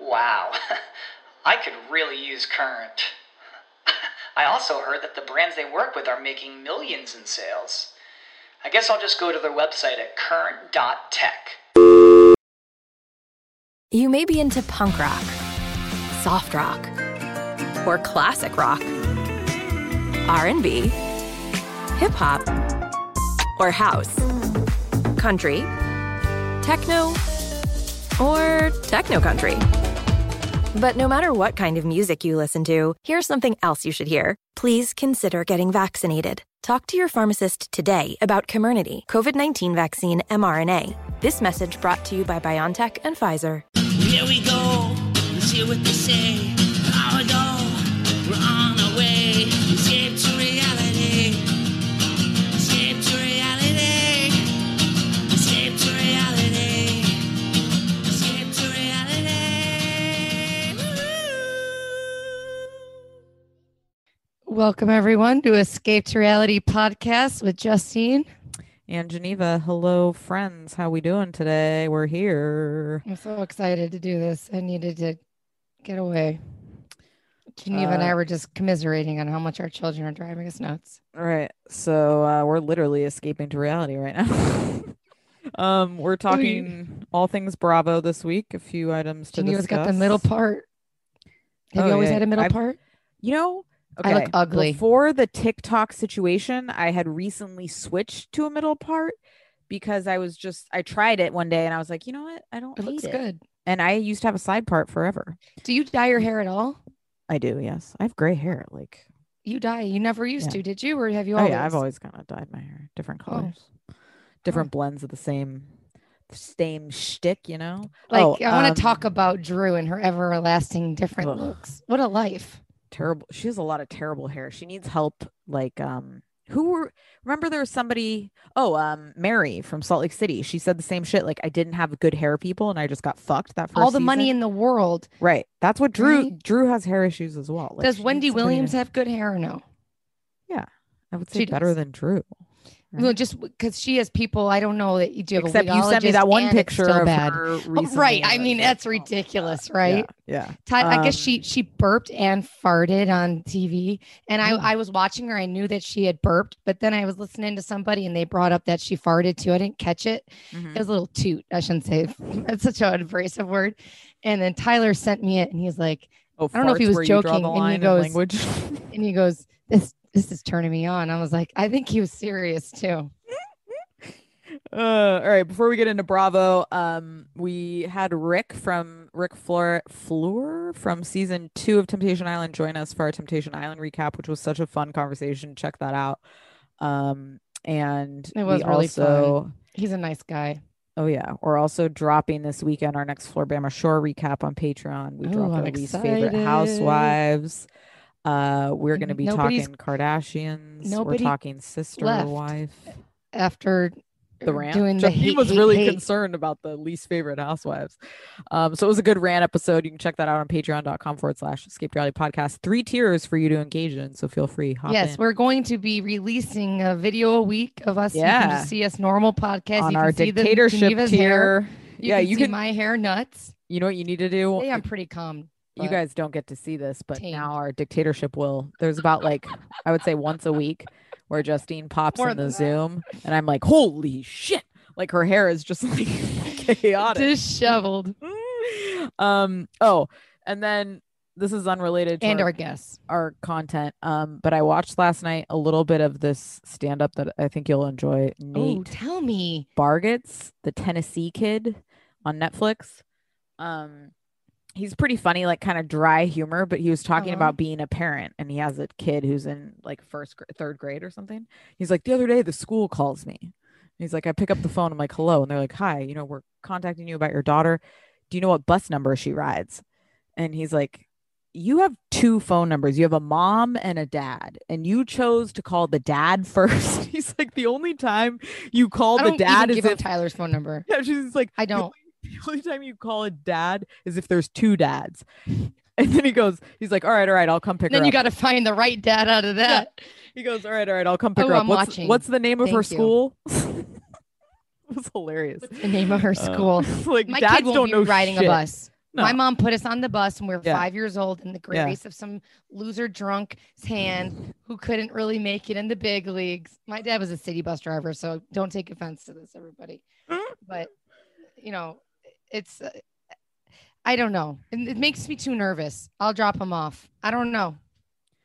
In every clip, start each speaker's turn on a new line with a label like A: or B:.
A: Wow, I could really use Current. I also heard that the brands they work with are making millions in sales. I guess I'll just go to their website at current.tech.
B: You may be into punk rock, soft rock, or classic rock, R&B, hip hop, or house, country, techno, or techno country. But no matter what kind of music you listen to, here's something else you should hear. Please consider getting vaccinated. Talk to your pharmacist today about Comirnaty, COVID 19 vaccine mRNA. This message brought to you by BioNTech and Pfizer.
C: Here we go. Let's hear what they say. We're on our way.
D: Welcome, everyone, to Escape to Reality podcast with Justine.
E: And Geneva, hello friends. How we doing today? We're here.
D: I'm so excited to do this. I needed to get away. Geneva and I
E: Uh,
D: were just commiserating on how much our children are driving us nuts.
E: All right. So uh, we're literally escaping to reality right now. um, we're talking all things Bravo this week. A few items to
D: Geneva's
E: discuss.
D: got the middle part. Have you
E: Oh,
D: always
E: yeah.
D: had a middle
E: I've-
D: part?
E: You know,
D: I look ugly.
E: Before the TikTok situation, I had recently switched to a middle part because I was just I tried it one day and I was like, you know what? I don't
D: It looks
E: it.
D: good.
E: And I used to have a side part forever.
D: Do you dye your hair at all?
E: I do, yes. I have gray hair. Like
D: You dye. You never used
E: Yeah.
D: to, did you? Or have you
E: Oh
D: always?
E: yeah, I've always kind of dyed my hair different
D: Oh.
E: colors, different blends of the same, same shtick. You know,
D: Like,
E: Oh,
D: I want to talk
E: um,
D: about Drew and her everlasting different
E: Ugh.
D: looks. What a life.
E: Terrible. She has a lot of terrible hair. She needs help. Like, um, who were remember there was somebody? Oh, um, Mary from Salt Lake City. She said the same shit. Like, I didn't have good hair people, and I just got fucked that first.
D: All the money in the world.
E: right. That's what Drew.
D: Right.
E: Drew has hair issues as well. Like,
D: Does Wendy
E: needs somebody to-
D: Williams have good hair or no? Yeah.
E: I would say
D: she
E: better
D: does.
E: than Drew.
D: No,
E: right?
D: just because she has people. I don't know that you do.
E: Except
D: a
E: you sent me that one picture of
D: bad.
E: her
D: Oh, right. I mean, that's
E: oh
D: ridiculous, right?
E: Yeah.
D: Ty- I guess
E: Um,
D: she she burped and farted on TV, and I. I was watching her. I knew that she had burped, but then I was listening to somebody, and they brought up that she farted too. I didn't catch it.
E: Mhm.
D: It was a little toot. I shouldn't say that's such an abrasive word. And then Tyler sent me it, and he's like,
E: Oh,
D: I don't know if he was
E: where you draw
D: joking, and he goes-
E: language.
D: and he goes, "This this is turning me on." I was like, I think he was serious too.
E: uh, all right, before we get into Bravo, um, we had Rick from Rick Floor Floor from season two of Temptation Island join us for our Temptation Island recap, which was such a fun conversation. Check that out. Um, and
D: It was really
E: also,
D: He's a nice guy.
E: oh yeah, we're also dropping this weekend our next Floribama Shore recap on Patreon. We
D: Ooh,
E: dropped our least favorite housewives. Uh, we're going to be
D: nobody's-
E: talking Kardashians.
D: nobody
E: we're talking sister
D: left.
E: wife.
D: After
E: the rant.
D: doing the
E: Justine
D: hate,
E: was
D: hate,
E: really
D: hate.
E: concerned about the least favorite housewives. Um, so it was a good rant episode. You can check that out on patreon.com forward slash escape reality podcast. Three tiers for you to engage in. So feel free. Hop
D: yes,
E: in.
D: we're going to be releasing a video a week of us. You can
E: Yeah.
D: just see us normal podcast.
E: on
D: you
E: our
D: can see the
E: dictatorship
D: Geneva's hair.
E: tier.
D: You
E: yeah,
D: can
E: you
D: see
E: can.
D: my hair nuts.
E: you know what you need to do?
D: Today I'm pretty calm.
E: You guys don't get to see this, but
D: tamed.
E: now our dictatorship will. There's about like I would say once a week where Justine pops
D: More
E: in the
D: that.
E: Zoom, and I'm like, holy shit! Like her hair is just like chaotic.
D: disheveled.
E: um. Oh, and then this is unrelated to
D: And
E: our,
D: our guests.
E: our content. Um, but I watched last night a little bit of this stand up that I think you'll enjoy.
D: Oh,
E: Nate
D: tell me.
E: Bargatze, the Tennessee kid on Netflix. Um, he's pretty funny, like kind of dry humor, but he was talking
D: Uh-huh.
E: about being a parent and he has a kid who's in like first, gr- third grade or something. He's like, the other day the school calls me. He's like, I pick up the phone. I'm like, hello. And they're like, hi, you know, we're contacting you about your daughter. Do you know what bus number she rides? and he's like, "You have two phone numbers. You have a mom and a dad, and you chose to call the dad first. he's like, "The only time you call the dad is if
D: Tyler's phone number.
E: yeah." She's like,
D: I don't.
E: Only- The only time you call a dad is if there's two dads." And then he goes, he's like, "All right, all right, I'll come pick
D: up.
E: Then
D: you got to find the right dad out of that.
E: He goes, "All right, all right, I'll come pick
D: Oh,
E: her up."
D: I'm
E: what's,
D: watching.
E: what's the name of her
D: you.
E: school? it was hilarious.
D: What's the name of her
E: Uh,
D: school?
E: like
D: My
E: dads
D: kid won't
E: don't
D: be
E: know
D: riding
E: shit.
D: a bus. My mom put us on the bus and we were
E: Yeah.
D: five years old in the
E: Yeah.
D: grace of some loser drunk's hand who couldn't really make it in the big leagues. My dad was a city bus driver, so don't take offense to this, everybody. but you know, it's uh, I don't know. It, it makes me too nervous. I'll drop him off. I don't know.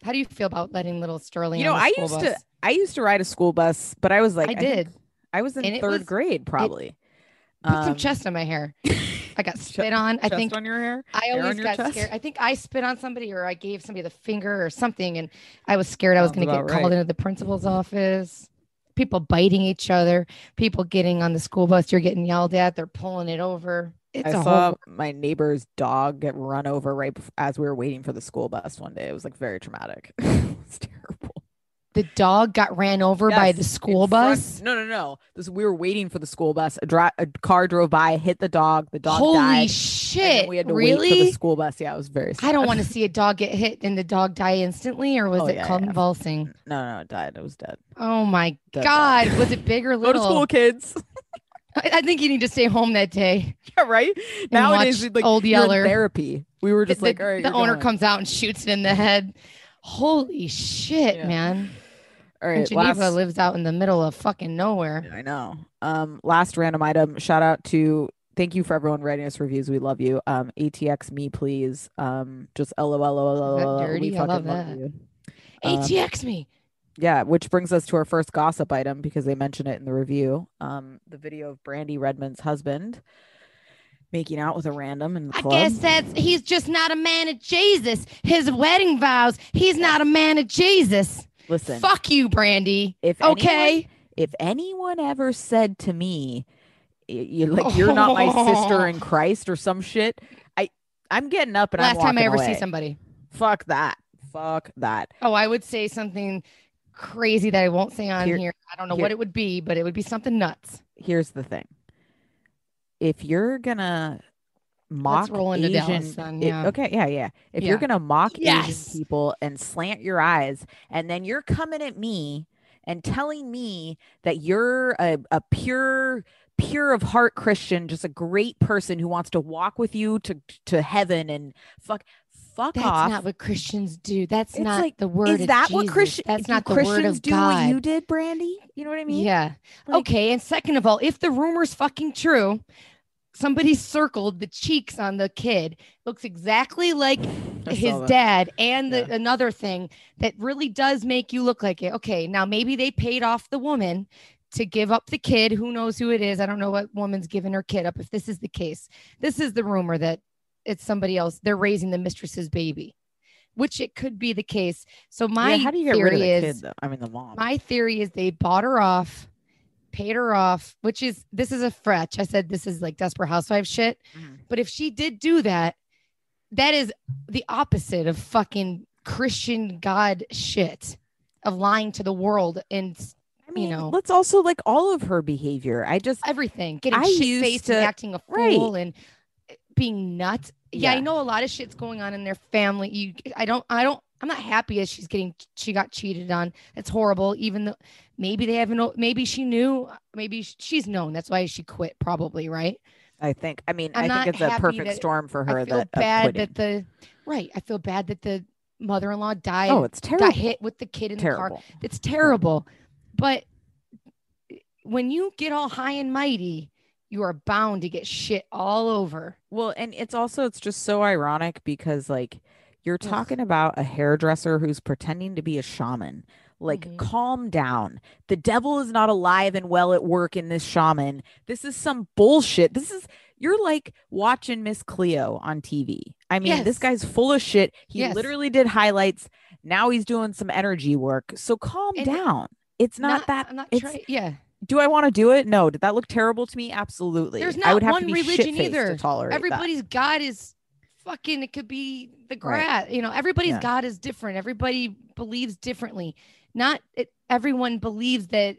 D: How do you feel about letting little Sterling?
E: You know, I used
D: bus?
E: to I used to ride a school bus, but I was like,
D: I
E: think
D: did.
E: I was in
D: And
E: third
D: was-
E: grade, probably.
D: put some
E: Um,
D: chest on my hair. I got spit on. I think
E: on your hair.
D: I always
E: your
D: got
E: chest?
D: scared. I think I spit on somebody or I gave somebody the finger or something, and I was scared I was going to get
E: about
D: called into the principal's office. People biting each other, people getting on the school bus, you're getting yelled at, they're pulling it over. It's
E: I
D: a
E: saw
D: whole.
E: my neighbor's dog get run over right bef- as we were waiting for the school bus one day. It was like very traumatic. it was terrible.
D: The dog got ran over by the school
E: front-
D: bus.
E: No, no, no. This we were waiting for the school bus. A, dri- a car drove by, hit the dog. The dog
D: Holy
E: died.
D: shit!
E: we had to wait for the school bus. Yeah, it was very.
D: I don't want to see a dog get hit and the dog die instantly, or was
E: Oh,
D: it
E: yeah, yeah.
D: convulsing?
E: No, no, it died. It was dead.
D: Oh my
E: Dead
D: god!
E: dog.
D: Was it big or
E: Go
D: little?
E: to school, kids.
D: I, I think you need to stay home that day.
E: yeah, right. Nowadays,
D: watch
E: it's like
D: Old Yeller.
E: therapy. We were just
D: the,
E: like, all right,
D: the owner
E: going.
D: comes out and shoots it in the head. Holy shit,
E: Yeah.
D: man!
E: All
D: And Geneva
E: last-
D: lives out in the middle of fucking nowhere.
E: I know. Um, last random item. Shout out to thank you for everyone writing us reviews. We love you. Um, ATX me please. Um, just lol lol.
D: dirty?
E: We
D: I love
E: love
D: that.
E: you. Um,
D: ATX me.
E: Yeah, which brings us to our first gossip item because they mention it in the review. Um, the video of Brandi Redmond's husband making out with a random in the
D: I
E: club.
D: guess that's he's just not a man of Jesus. His wedding vows. He's not a man of Jesus.
E: Listen,
D: Fuck you, Brandi.
E: if anyone-
D: Okay.
E: if anyone ever said to me, you like you're not my oh. sister in Christ or some shit, I I'm getting up and I'm
D: Last time I ever
E: away.
D: see somebody.
E: Fuck that. Fuck that.
D: Oh, I would say something crazy that I won't say on
E: Here-
D: here. I don't know
E: here-
D: what it would be, but it would be something nuts.
E: Here's the thing. If you're gonna mock Asian,
D: Dallas then, yeah.
E: okay, yeah, yeah. If
D: Yeah.
E: you're gonna mock
D: Yes.
E: Asian people and slant your eyes, and then you're coming at me and telling me that you're a, a pure pure of heart christian just a great person who wants to walk with you to to heaven and fuck fuck
D: That's
E: off
D: not what Christians do. That's
E: It's
D: not
E: like,
D: the word
E: is that what christian
D: That's not the
E: christians
D: word of
E: do
D: God.
E: what you did brandi you know what i mean
D: Yeah.
E: Like-
D: okay. And second of all, if the rumor's fucking true, somebody circled the cheeks on the kid. Looks exactly like his dad. And the,
E: Yeah.
D: another thing that really does make you look like it. Okay. Now maybe they paid off the woman to give up the kid. Who knows who it is? I don't know what woman's giving her kid up. If this is the case, this is the rumor that it's somebody else. They're raising the mistress's baby, which it could be the case. So my
E: yeah, how do you get
D: theory
E: rid of the
D: is
E: kid though i mean the mom
D: my theory is they bought her off, paid her off, which is this is a fretch. I said this is like desperate housewife shit.
E: Mhm.
D: But if she did do that, that is the opposite of fucking Christian God shit of lying to the world and
E: I mean,
D: know.
E: let's also like all of her behavior. I just
D: everything, getting shit faced and acting a
E: right.
D: fool and eh, being nuts. Yeah, I know a lot of shit's going on in their family. You, I don't, I don't, I'm not happy as she's getting, she got cheated on. That's horrible. Even though maybe they haven't, maybe she knew, maybe she's known. That's why she quit, probably, right?
E: I think I mean
D: I'm
E: I think it's a perfect
D: that-
E: storm for her
D: I feel
E: that
D: bad that the, right. I feel bad that the mother-in-law died.
E: oh, it's terrible.
D: got hit with the kid in the car. It's terrible. But when you get all high and mighty, you are bound to get shit all over.
E: Well, and it's also it's just so ironic because like you're talking about a hairdresser who's pretending to be a shaman. Like,
D: Mhm.
E: calm down. The devil is not alive and well at work in this shaman. This is some bullshit. This is you're like watching Miss Cleo on TV. I mean, this guy's full of shit. He
D: Yes.
E: literally did highlights. Now he's doing some energy work. So calm
D: And-
E: down. It's not, that.
D: I'm not
E: it's,
D: trying. Yeah.
E: do I want to do it? No. Did that look terrible to me? Absolutely.
D: There's
E: I
D: not
E: would have
D: one religion either.
E: to tolerate that.
D: Everybody's God is fucking it could be the
E: Right.
D: grass. You know, everybody's
E: Yeah.
D: God is different. Everybody believes differently. Not everyone believes that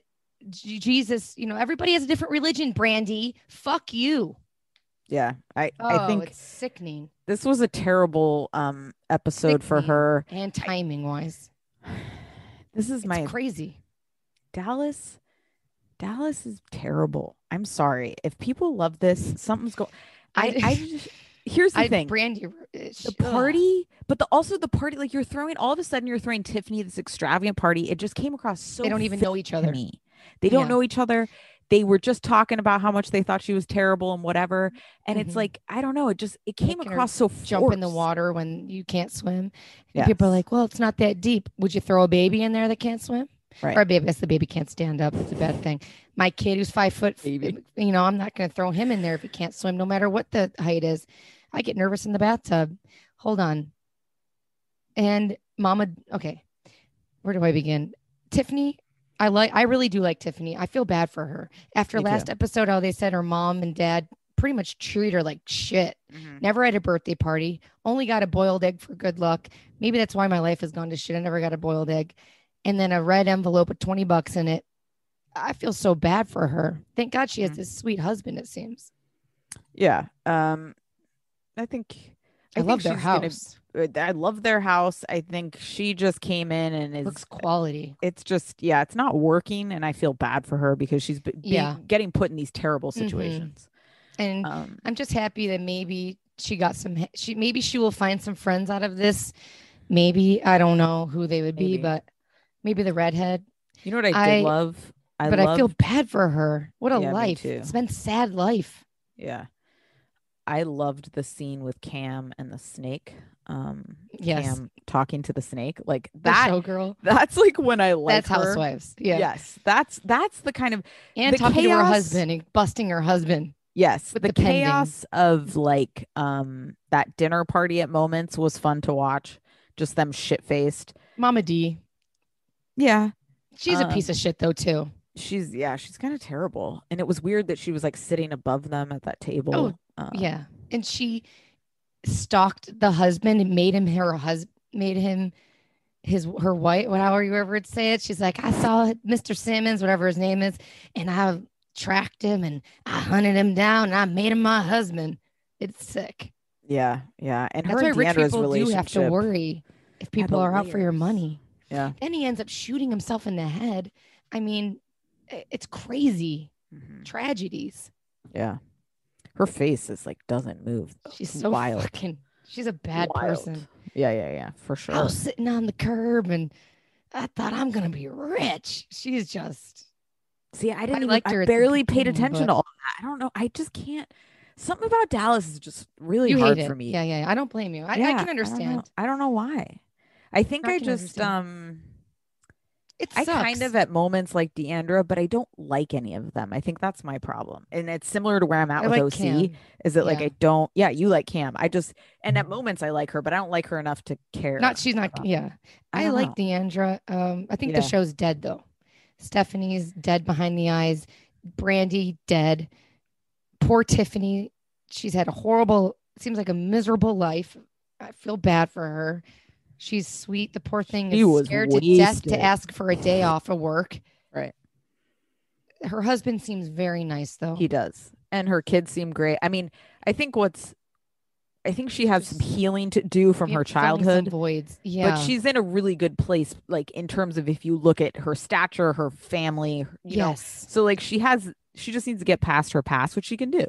D: Jesus, you know, everybody has a different religion, Brandi. Fuck you.
E: Yeah. I
D: Oh,
E: I think
D: it's sickening
E: this was a terrible um episode for her.
D: and timing wise.
E: This is
D: It's
E: my
D: crazy.
E: Dallas. Dallas is terrible. I'm sorry. If people love this, something's going. I, I just, here's the
D: I
E: thing.
D: Brandi
E: the
D: sh- ugh.
E: party, but the also the party, like you're throwing all of a sudden you're throwing Tiffany this extravagant party. It just came across so
D: They don't even know each other.
E: me. They don't
D: Yeah.
E: know each other. They were just talking about how much they thought she was terrible and whatever. And it's
D: Mhm.
E: like, I don't know. It just it came
D: Making
E: across so
D: Jump in the water when you can't swim. And people are like, well, it's not that deep. Would you throw a baby in there that can't swim?
E: Right.
D: Or a baby, that's the baby can't stand up. It's a bad thing. My kid who's five foot,
E: Baby.
D: you know, I'm not going to throw him in there if he can't swim, no matter what the height is. I get nervous in the bathtub. Hold on. And mama, okay, where do I begin? Tiffany, I like, I really do like Tiffany. I feel bad for her. After
E: Me too.
D: last episode, how they said her mom and dad pretty much treat her like shit.
E: Mhm.
D: Never had a birthday party. Only got a boiled egg for good luck. Maybe that's why my life has gone to shit. I never got a boiled egg. And then a red envelope with 20 bucks in it. I feel so bad for her. Thank God she has
E: Mhm.
D: this sweet husband, it seems.
E: Yeah. Um, I think
D: I,
E: think
D: love their
E: she's gonna-
D: house.
E: uh, I love their house. I think she just came in and is
D: Looks quality.
E: it's just yeah, it's not working, and I feel bad for her because she's be- being-
D: Yeah.
E: getting put in these terrible
D: Mhm.
E: situations.
D: And
E: Um,
D: I'm just happy that maybe she got some she maybe she will find some friends out of this. Maybe I don't know who they would be, but maybe the redhead.
E: you know what I,
D: I-
E: did love? I
D: but
E: love,
D: I feel bad for her. What a
E: Yeah,
D: life. It's been sad life.
E: yeah, I loved the scene with Cam and the snake. Um,
D: Yes.
E: Cam talking to the snake like
D: The
E: that.
D: showgirl.
E: That's like when I like
D: That's
E: her.
D: housewives. Yeah.
E: Yes, that's that's the kind of
D: And
E: The
D: talking to her husband and busting her husband.
E: Yes, the,
D: the
E: chaos of like um that dinner party at moments was fun to watch. Just them shit faced.
D: Mama D.
E: Yeah,
D: She's a piece
E: Um,
D: of shit though too.
E: she's yeah, she's kind of terrible. And it was weird that she was like sitting above them at that table.
D: Oh,
E: Um,
D: yeah. And she stalked the husband and made him her husband made him his her wife, whatever you ever would say it. She's like, I saw Mr. Simmons, whatever his name is, and I tracked him and I hunted him down and I made him my husband. It's sick.
E: yeah, yeah. And
D: That's
E: her
D: why
E: and
D: rich people do have to worry if people are out for your money.
E: Yeah.
D: Then he ends up shooting himself in the head. I mean, it's crazy.
E: Mhm.
D: Tragedies.
E: Yeah. Her face is like doesn't move.
D: She's so
E: wild.
D: fucking. She's a bad
E: Wild.
D: person.
E: Yeah, yeah, yeah, for sure.
D: I was sitting on the curb and I thought I'm gonna be rich. She's just
E: See, I didn't. even,
D: liked
E: I
D: her
E: barely paid attention
D: but-
E: to all that. I don't know. I just can't. Something about Dallas is just really
D: you
E: hard for me.
D: Yeah, yeah. I don't blame you. I,
E: Yeah,
D: I can
E: don't know-
D: understand.
E: I don't know why. I think
D: I
E: I, just
D: understand.
E: um
D: It
E: I
D: sucks.
E: kind of at moments like D'Andra, but I don't like any of them. I think that's my problem. And it's similar to where I'm at
D: I
E: with
D: like
E: OC.
D: Cam.
E: Is that like I don't yeah, you like Cam. I just and at moments I like her, but I don't like her enough to care.
D: Not she's not.
E: about-
D: Yeah,
E: I
D: I, like
E: know.
D: D'Andra. Um, I think
E: Yeah.
D: the show's dead though. Stephanie's dead behind the eyes. Brandi dead. Poor Tiffany. She's had a horrible. Seems like a miserable life. I feel bad for her. She's sweet. The poor thing
E: She
D: is scared to death to ask for a day off of work.
E: Right.
D: Her husband seems very nice though.
E: He does. And her kids seem great. I mean, I think what's I think she has some healing to do from
D: Yeah,
E: her childhood.
D: voids. Yeah.
E: But she's in a really good place, like in terms of if you look at her stature, her family, you know,
D: yes.
E: So like she has she just needs to get past her past, which she can do.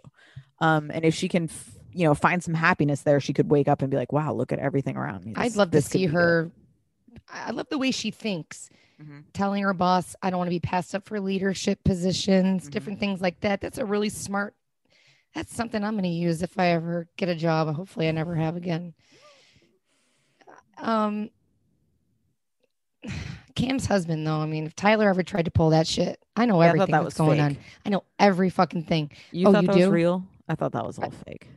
E: Um and if she can f- you know find some happiness there, she could wake up and be like, "Wow, look at everything around me."
D: I'd love to see
E: be good."
D: her. I love the way she thinks.
E: Mhm.
D: Telling her boss, I don't want to be passed up for leadership positions,
E: Mhm.
D: different things like that. That's a really smart. That's something I'm going to use if I ever get a job. Hopefully, I never have again. Um, Cam's husband, though. I mean, if Tyler ever tried to pull that shit, I know
E: Yeah,
D: everything
E: thought that
D: that's
E: was
D: going on. I know every fucking thing.
E: You
D: Oh,
E: thought
D: you
E: that was
D: do?
E: real? I thought that was all fake.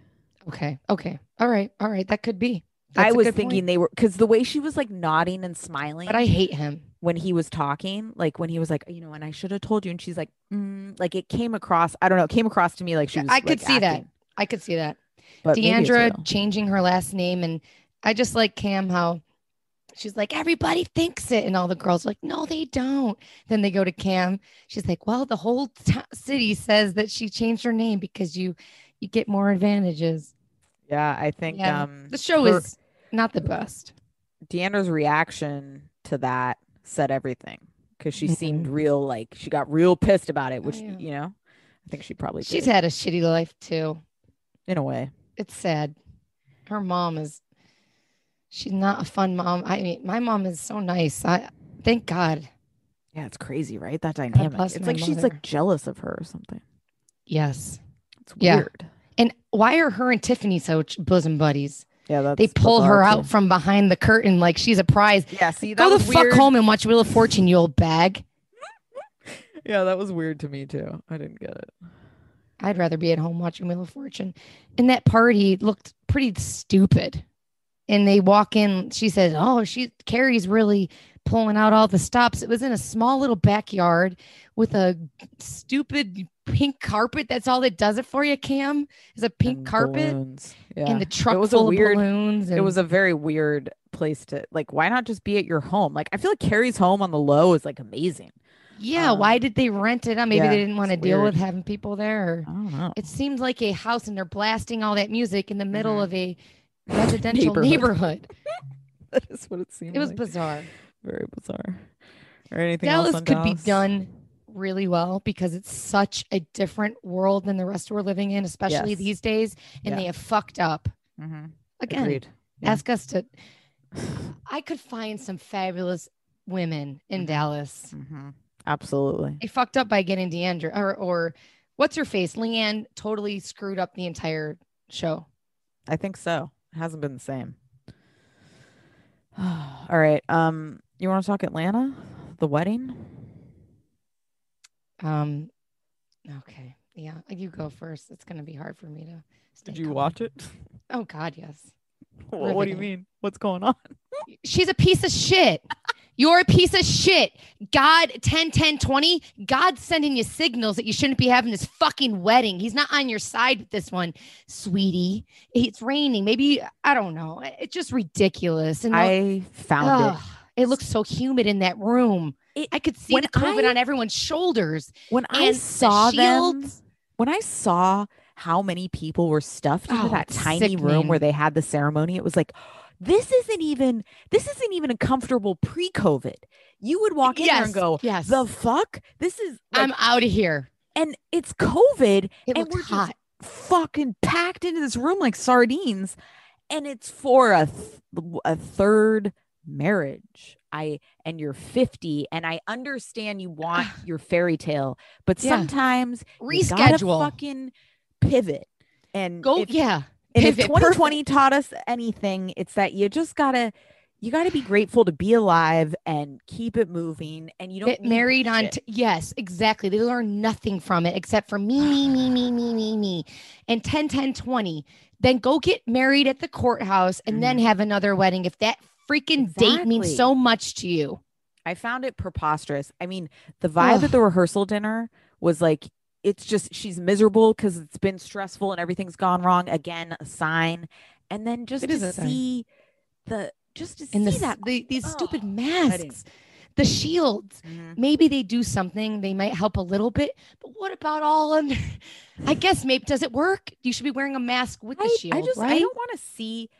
D: Okay. Okay. All right. All right. That could be. That's
E: I was thinking
D: point.
E: they were because the way she was like nodding and smiling.
D: but I hate him.
E: when he was talking, like when he was like, you know, and I should have told you, and she's like, mm, like it came across. I don't know, it came across to me like she was.
D: I could
E: like,
D: see that. I could see that.
E: but D'Andra
D: changing her last name, and I just like Cam how she's like everybody thinks it, and all the girls are like no they don't. Then they go to Cam. She's like, well, the whole t- city says that she changed her name because you you get more advantages.
E: Yeah, I think
D: Yeah.
E: um
D: The show
E: her-
D: is not the best.
E: D'Andra's reaction to that said everything because she seemed
D: Mhm.
E: real like she got real pissed about it, which
D: yeah.
E: you know, I think she probably
D: She's
E: did,
D: had a shitty life too.
E: in a way.
D: It's sad. Her mom is. She's not a fun mom. I mean, my mom is so nice. I thank God.
E: Yeah, it's crazy, right? That dynamic. It's like she's like jealous of her or something.
D: Yes.
E: It's weird.
D: And why are her and Tiffany so bosom buddies?
E: Yeah, that's
D: They pull her out
E: too.
D: from behind the curtain like she's a prize.
E: Yeah, see that
D: Go the
E: was
D: fuck home and watch Wheel of Fortune, you old bag.
E: Yeah, that was weird to me too. I didn't get it.
D: I'd rather be at home watching Wheel of Fortune. And that party looked pretty stupid. And they walk in, she says, Oh, she Kary's really pulling out all the stops. It was in a small little backyard with a stupid pink carpet. That's all that does it for you, Cam. Is a pink
E: And
D: carpet.
E: Yeah.
D: and the truck it
E: was a weird-
D: of balloons.
E: it was a very weird place to like why not just be at your home? Like I feel like Kary's home on the low is like amazing.
D: yeah.
E: um,
D: why did they rent it out? Maybe
E: yeah,
D: they didn't want to deal with having people there. Or
E: I don't know.
D: it seemed like a house and they're blasting all that music in the middle
E: Mhm.
D: of a residential
E: Neighborhood.
D: neighborhood.
E: that is what it seemed like.
D: It was
E: like.
D: bizarre.
E: Very bizarre. Or anything
D: Dallas
E: else on
D: could be done really well because it's such a different world than the rest we're living in, especially
E: Yes.
D: these days. And
E: Yeah.
D: they have fucked up.
E: Mhm.
D: Again,
E: Yeah.
D: ask us to. I could find some fabulous women in
E: Mhm.
D: Dallas.
E: Mhm. Absolutely.
D: They fucked up by getting D'Andra or, or what's her face? LeeAnne totally screwed up the entire show.
E: I think so. It hasn't been the same. All right. Um, you want to talk Atlanta? The wedding?
D: Um, okay. Yeah, you go first. It's going to be hard for me to. stay calm.
E: Watch it?
D: Oh, God, yes.
E: what do you mean? What's going on?
D: she's a piece of shit. You're a piece of shit. God 10 10 20. God's sending you signals that you shouldn't be having this fucking wedding. He's not on your side with this one, sweetie. It's raining. Maybe I don't know. It's just ridiculous. And
E: I found
D: ugh, it looks so humid in that room.
E: It-
D: I could see
E: when
D: the COVID on everyone's shoulders.
E: When I
D: and the
E: saw them, when I saw how many people were stuffed into
D: Oh,
E: that tiny room where they had the ceremony, it was like, this isn't even this isn't even a comfortable pre-COVID. You would walk in there and go,
D: yes.
E: the fuck? This is like,
D: I'm out of here.
E: and it's COVID
D: It
E: and we're just
D: hot.
E: fucking packed into this room like sardines and it's for a th- a third marriage i and you're 50 and i understand you want your fairy tale but
D: Yeah.
E: sometimes you
D: Reschedule.
E: fucking pivot and
D: Go,
E: if,
D: yeah.
E: and if
D: pivot,
E: 2020 taught us anything it's that you just gotta you gotta be grateful to be alive and keep it moving and you don't
D: get married on t- yes exactly they learn nothing from it except for me me me me me me me and 10 10 20 then go get married at the courthouse and then mm-hmm. have another wedding if that freaking date means so much to you
E: I found it preposterous. I mean, the vibe
D: Ugh.
E: at the rehearsal dinner was like, it's just she's miserable because it's been stressful and everything's gone wrong. Again, a sign. And then just
D: It
E: to
D: is a sign.
E: see the just to
D: and
E: see
D: the,
E: that
D: the these stupid
E: Oh,
D: masks the shields
E: Mhm.
D: maybe they do something they might help a little bit but what about all under i guess maybe does it work you should be wearing a mask with the shield
E: I just
D: right
E: I don't want to see.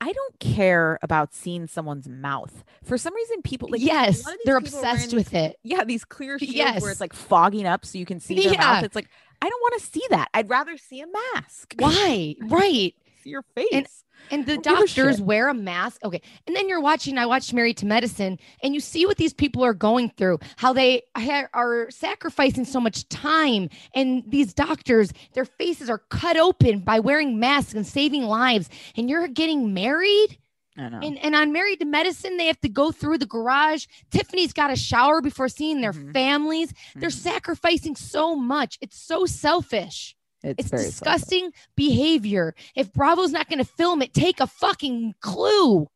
E: I don't care about seeing someone's mouth. For some reason, people like
D: yes
E: these
D: they're
E: people are wearing
D: obsessed
E: these-
D: with it
E: Yeah, these clear shields
D: Yes.
E: where it's like fogging up so you can see their
D: Yeah.
E: mouth. It's like I don't want to see that. I'd rather see a mask.
D: why right
E: see your face.
D: And the
E: Don't give a
D: doctors wear a mask. Okay. And then you're watching, I watched Married to Medicine, and you see what these people are going through, how they ha- are sacrificing so much time. And these doctors, their faces are cut open by wearing masks and saving lives. And you're getting married.
E: I know.
D: And, and on Married to Medicine, they have to go through the garage. Tiffany's got a shower before seeing their
E: Mhm.
D: families. They're
E: Mhm.
D: sacrificing so much. It's so selfish.
E: It's,
D: It's
E: very selfish.
D: disgusting behavior. If Bravo's not going to film it, take a fucking clue.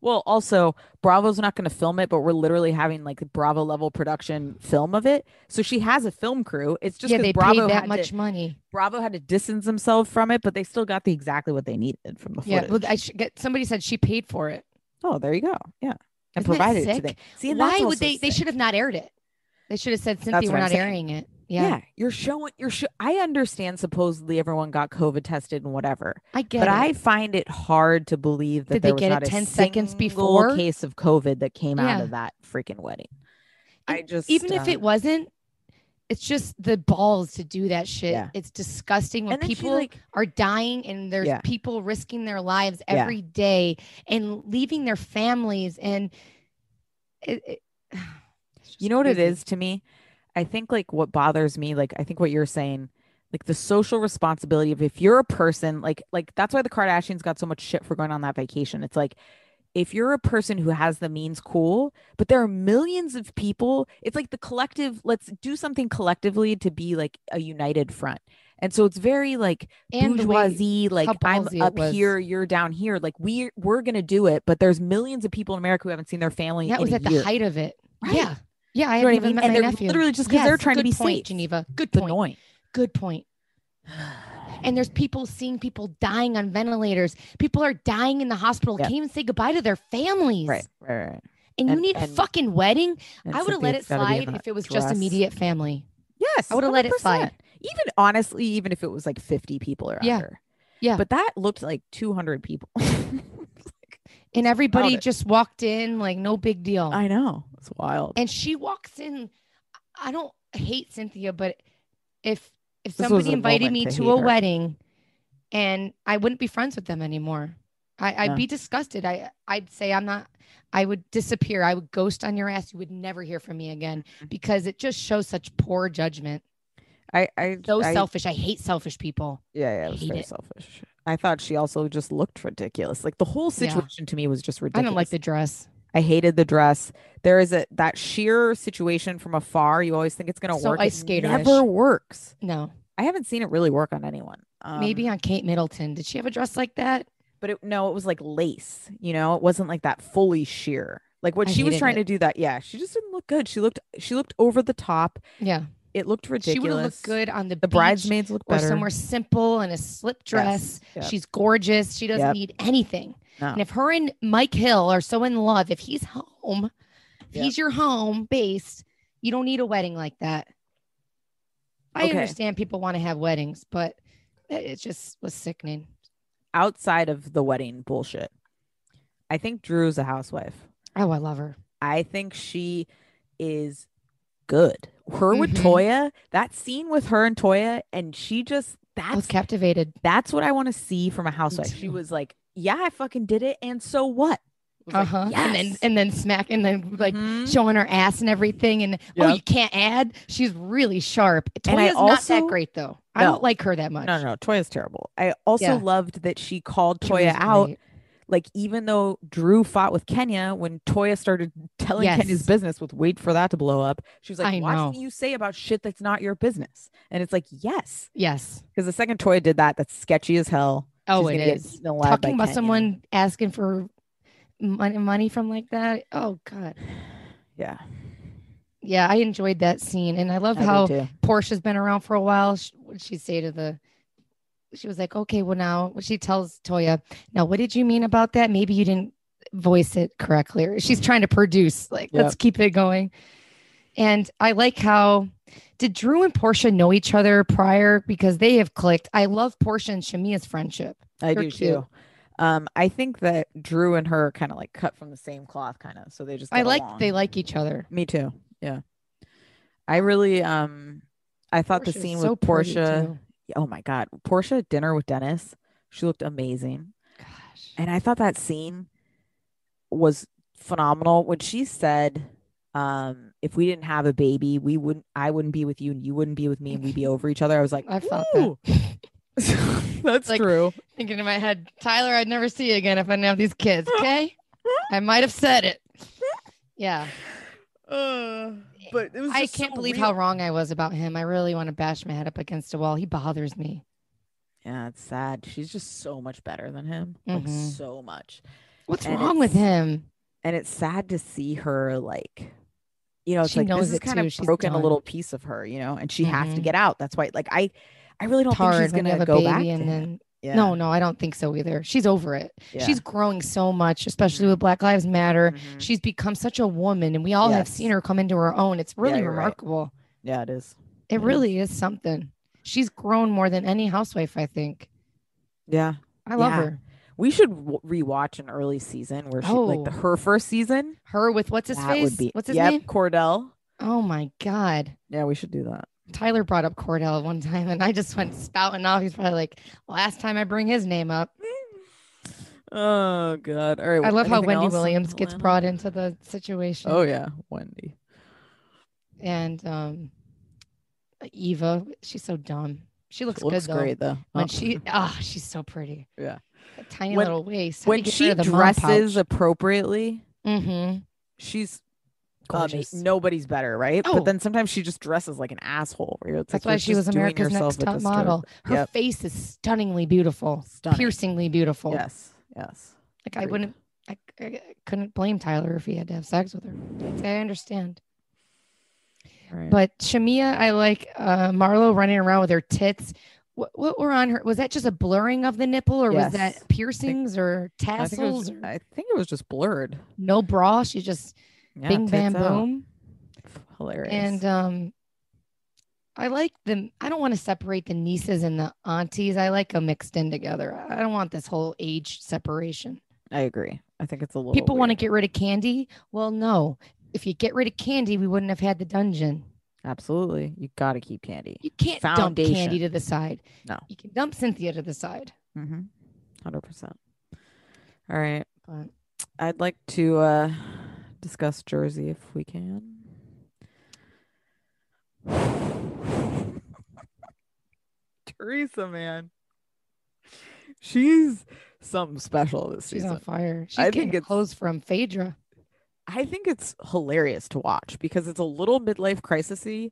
E: Well, also Bravo's not going to film it, but we're literally having like Bravo level production film of it. So she has a film crew. It's just
D: yeah, they
E: Bravo
D: paid that much
E: to,
D: money.
E: Bravo had to distance themselves from it, but they still got the exactly what they needed from the
D: Yeah,
E: footage.
D: well, I should get somebody said she paid for it.
E: oh, there you go. Yeah, and
D: Isn't
E: provided it to them. See, that's
D: Why would they? They should have not aired it. They should have said, Cynthia, we're
E: I'm
D: not
E: saying.
D: airing it.
E: Yeah.
D: Yeah,
E: you're showing. You're. Sho- I understand. Supposedly everyone got COVID tested and whatever.
D: I get
E: but
D: it.
E: I find it hard to believe that
D: Did they
E: there was
D: get it
E: a
D: 10 seconds
E: single
D: before?
E: case of COVID that came out
D: Yeah.
E: of that freaking wedding. I just
D: even if
E: uh,
D: it wasn't, it's just the balls to do that shit.
E: Yeah.
D: It's disgusting when
E: and then she,
D: people
E: like
D: are dying and there's
E: Yeah.
D: people risking their lives
E: Yeah.
D: every day and leaving their families and it, it- it's just
E: you know what it
D: crazy.
E: is to me i think like what bothers me like i think what you're saying like the social responsibility of if you're a person like like that's why the kardashians got so much shit for going on that vacation it's like if you're a person who has the means cool but there are millions of people it's like the collective let's do something collectively to be like a united front and so it's very like
D: and
E: bourgeoisie like i'm up here you're down here like we we're gonna do it but there's millions of people in america who haven't seen their family
D: that was at
E: year.
D: the height of it.
E: Right.
D: Yeah. Yeah. I
E: You know
D: haven't even met
E: And
D: my
E: they're
D: nephew.
E: literally just 'cause they're trying to be
D: point,
E: safe.
D: Geneva. Good point.
E: annoying
D: Good point. And there's people seeing people dying on ventilators. People are dying in the hospital.
E: Yeah.
D: Can't even say goodbye to their families.
E: right right right
D: And you
E: And-
D: need a
E: and-
D: fucking wedding. I would have let it
E: Cynthia's gotta be in
D: slide if it was just immediate family.
E: Yes,
D: I would've let it slide.
E: Even honestly, even if it was like 50 people or
D: Yeah.
E: under.
D: Yeah.
E: But that looked like 200 people.
D: And everybody just walked in like no big deal.
E: I know. It's wild.
D: and she walks in. I don't hate Cynthia, but if if
E: This was
D: somebody
E: a
D: invited
E: moment
D: me
E: to
D: to,
E: hate
D: a
E: her.
D: wedding and I wouldn't be friends with them anymore. I, I'd
E: No.
D: be disgusted. I I'd say I'm not I would disappear. I would ghost on your ass. You would never hear from me again
E: Mm-hmm.
D: because it just shows such poor judgment.
E: I, I,
D: So
E: I
D: selfish. I hate selfish people.
E: Yeah, yeah, it was
D: hate
E: very
D: it.
E: selfish. I thought she also just looked ridiculous. Like the whole
D: Yeah.
E: situation to me was just ridiculous.
D: I don't like the dress.
E: I hated the dress. There is a that sheer situation from afar. You always think it's gonna
D: So
E: work.
D: ice
E: it
D: skater-ish.
E: never works.
D: No.
E: I haven't seen it really work on anyone. Um,
D: Maybe on Kate Middleton. Did she have a dress like that?
E: but it, no, it was like lace. You know, it wasn't like that fully sheer. Like what
D: I
E: she was trying
D: it.
E: to do. That yeah, she just didn't look good. She looked she looked over the top.
D: Yeah.
E: It looked ridiculous.
D: She would have looked good on the
E: The bridesmaids look
D: or
E: better.
D: somewhere simple and a slip dress.
E: Yep.
D: She's gorgeous. She doesn't
E: Yep.
D: need anything.
E: No.
D: And if her and Mike Hill are so in love, if he's home, if
E: Yep.
D: he's your home base, you don't need a wedding like that. I
E: Okay.
D: understand people want to have weddings, but it just was sickening.
E: Outside of the wedding bullshit, I think Drew's a housewife.
D: Oh, I love her.
E: I think she is good. Her with
D: Mhm.
E: Toya, that scene with her and Toya, and she just
D: I was captivated.
E: that's what I want to see from a housewife. She was like, Yeah, I fucking did it, and so what? Was like,
D: huh. And then and then smack and then like
E: Mhm.
D: showing her ass and everything. And oh, you can't add. She's really sharp.
E: And I
D: Toya's not that great though. I don't like her that much.
E: No, no, no, Toya's terrible. I also
D: Yeah.
E: loved that she called Toya out.
D: great.
E: Like, even though Drew fought with Kenya, when Toya started telling Kenya's business with wait for that to blow up, she was like,
D: I
E: Watch what you say about shit that's not your business. And it's like, Yes.
D: Yes.
E: Because the second Toya did that, that's sketchy as hell.
D: Oh,
E: She's
D: it is.
E: eaten alive by
D: Talking about
E: Kenya.
D: someone asking for money, money from like that. Oh God.
E: Yeah.
D: Yeah, I enjoyed that scene, and I love
E: I
D: how. Porsha's been around for a while. What did she say to the? She was like, "Okay, well now," she tells Toya, "Now, what did you mean about that? Maybe you didn't voice it correctly." She's trying to produce, like,
E: Yep.
D: let's keep it going. And I like how did Drew and Porsha know each other prior because they have clicked. I love Porsha and Shamea's friendship.
E: I
D: They're
E: do
D: cute.
E: too. Um, I think that Drew and her kind of like cut from the same cloth, kind of. So they just.
D: I like
E: along.
D: they like each other.
E: Me too. Yeah. I really um I thought the scene
D: so
E: with Porsha.
D: too.
E: Oh my god. Porsha at dinner with Dennis. She looked amazing.
D: Gosh.
E: And I thought that scene was phenomenal when she said um if we didn't have a baby, we wouldn't I wouldn't be with you and you wouldn't be with me and we'd be over each other. I was like,
D: I felt
E: "Ooh." That's
D: Like-
E: true.
D: thinking in my head, Tyler, I'd never see you again if I didn't have these kids. Okay. I might have said it. Yeah.
E: Uh, but it was
D: I can't
E: so
D: believe
E: real.
D: how wrong I was about him. I really want to bash my head up against a wall. He bothers me.
E: Yeah, it's sad. She's just so much better than him. Like
D: Mhm.
E: so much.
D: What's
E: And
D: wrong with him?
E: and it's sad to see her like you know it's
D: She
E: like
D: knows
E: this is kind
D: too.
E: of
D: She's
E: broken a little piece of her you know and she has to
D: Mhm.
E: get out that's why like i i really don't
D: It's
E: think she's gonna
D: have a
E: go
D: baby
E: back
D: and
E: him.
D: then
E: yeah
D: no, no, I don't think so either. She's over it.
E: yeah.
D: She's growing so much, especially with Black Lives Matter.
E: Mhm.
D: She's become such a woman, and we all have seen her come into her own. It's really
E: right.
D: remarkable.
E: yeah it is
D: It
E: It is.
D: really is something. She's grown more than any housewife, I think.
E: yeah
D: I love
E: Yeah.
D: her.
E: we should w- rewatch an early season where she like the
D: Oh.
E: her first season
D: Her with what's his
E: that
D: face?
E: would be
D: what's his
E: yep,
D: name?
E: cordell
D: Oh my God.
E: yeah we should do that
D: Tyler brought up Cordell one time, and I just went spouting off. He's probably like, last time I bring his name up.
E: oh god all right
D: I love how Wendy
E: else
D: Williams gets brought into the situation.
E: oh yeah wendy
D: And um, Eva, she's so dumb. She looks,
E: She looks
D: good though.
E: great though
D: When
E: Oh.
D: she, ah, she's so pretty.
E: Yeah.
D: That tiny
E: When-
D: little waist. How
E: when she
D: rid of the mom
E: dresses appropriately
D: Mhm.
E: she's Mean,
D: Gorgeous.
E: nobody's better, right?
D: Oh.
E: But then sometimes she just dresses like an asshole.
D: That's
E: like
D: why she was America's Next Top. Model. Her
E: Yep.
D: face is stunningly beautiful,
E: Stunning.
D: piercingly beautiful.
E: Yes, yes.
D: Like I wouldn't, I, I couldn't blame Tyler if he had to have sex with her. I understand.
E: Right.
D: But Shamea, I like uh, Marlo running around with her tits. What, what were on her? Was that just a blurring of the nipple, or was that piercings or
E: I think, was,
D: tassels? or
E: I think it was just blurred.
D: no bra. She just
E: Yeah,
D: bing bam
E: out.
D: boom.
E: Hilarious.
D: And um, I like them. I don't want to separate the nieces and the aunties. I like them mixed in together. I don't want this whole age separation.
E: I agree. I think it's a little.
D: People want to get rid of Kandi. Well, no. If you get rid of Kandi, we wouldn't have had the dungeon.
E: Absolutely, you got to keep kandi.
D: You can't dump
E: Kandi
D: to the side.
E: No.
D: You can dump Cynthia to the side.
E: Mm-hmm. Hundred percent. All right.
D: But
E: I'd like to uh discuss Jersey if we can. Teresa, man. She's something special this
D: she's
E: season.
D: on fire. She's
E: I
D: getting
E: think it's-
D: clothes from Phaedra.
E: I think it's hilarious to watch because it's a little midlife crisisy,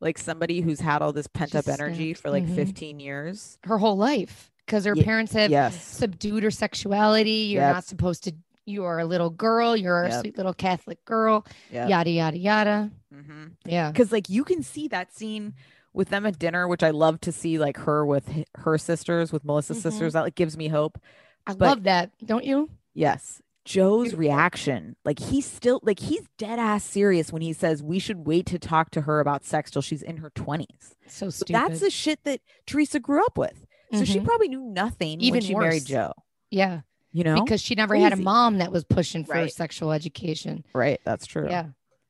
E: like somebody who's had all this pent up
D: She's
E: energy for like
D: Mhm.
E: 15 years.
D: Her whole life. Because her
E: Ye-
D: parents have
E: Yes.
D: subdued her sexuality. You're
E: Yep.
D: not supposed to. You are a little girl. You're a
E: Yep.
D: sweet little Catholic girl.
E: Yeah.
D: Yada yada yada.
E: Mm-hmm.
D: Yeah.
E: because like you can see that scene with them at dinner which i love to see like her with her sisters with melissa's
D: Mhm.
E: sisters that like gives me hope
D: I
E: But-
D: love that, don't you?
E: yes joe's reaction like he's still like he's dead ass serious when he says we should wait to talk to her about sex till she's in her 20s
D: So
E: but
D: stupid.
E: that's the shit that teresa grew up with so she
D: Mhm.
E: probably knew nothing
D: Even
E: when she married joe
D: yeah,
E: you know
D: because she never had a mom that was pushing for
E: Right.
D: sexual education.
E: right that's true
D: Yeah,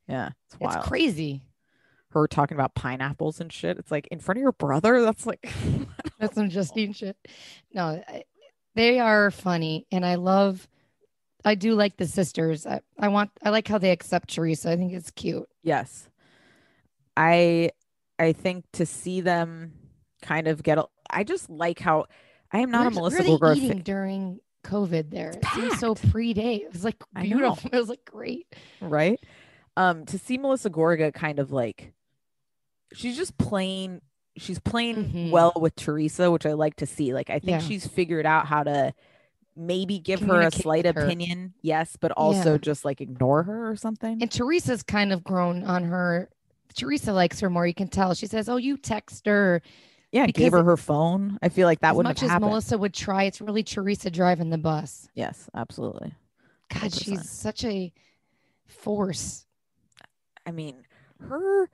E: yeah it's
D: it's crazy.
E: her talking about pineapples and shit it's like in front of your brother that's like
D: That's some Justine shit. No, I- they are funny, and I love. I do like the sisters. I, I want. I like how they accept Teresa. I think it's cute.
E: Yes. I I think to see them kind of get a, I just like how I am not a Melissa
D: they eating
E: fan,
D: during COVID. There,
E: It's
D: it seems so pre-day. It was like beautiful. It was like great.
E: right? Um to see Melissa Gorga kind of like she's just playing she's playing
D: Mhm.
E: well with Teresa, which I like to see. Like I think
D: Yeah.
E: she's figured out how to maybe give her a slight
D: her.
E: opinion, yes, but also
D: Yeah.
E: just like ignore her or something.
D: And Teresa's kind of grown on her. Teresa likes her more. You can tell. She says, "Oh, you text her."
E: Yeah,
D: because
E: gave her her phone. I feel like that
D: as
E: wouldn't
D: much
E: have
D: as. Melissa would try, it's really Teresa driving the bus.
E: yes, absolutely.
D: God,
E: 100%.
D: she's such a force.
E: I mean, her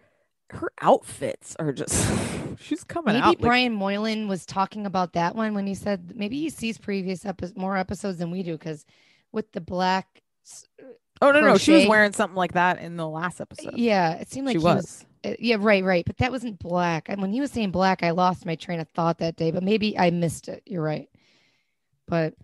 E: her outfits are just she's coming
D: Maybe
E: out like,
D: Brian Moylan was talking about that one when he said maybe he sees previous epi- more episodes than we do because with the black,
E: oh no no she was wearing something like that in the last episode.
D: yeah, it seemed like
E: she
D: he
E: was.
D: Uh, yeah, right, right. But that wasn't black. And when he was saying black, I lost my train of thought that day. But maybe I missed it. You're right. But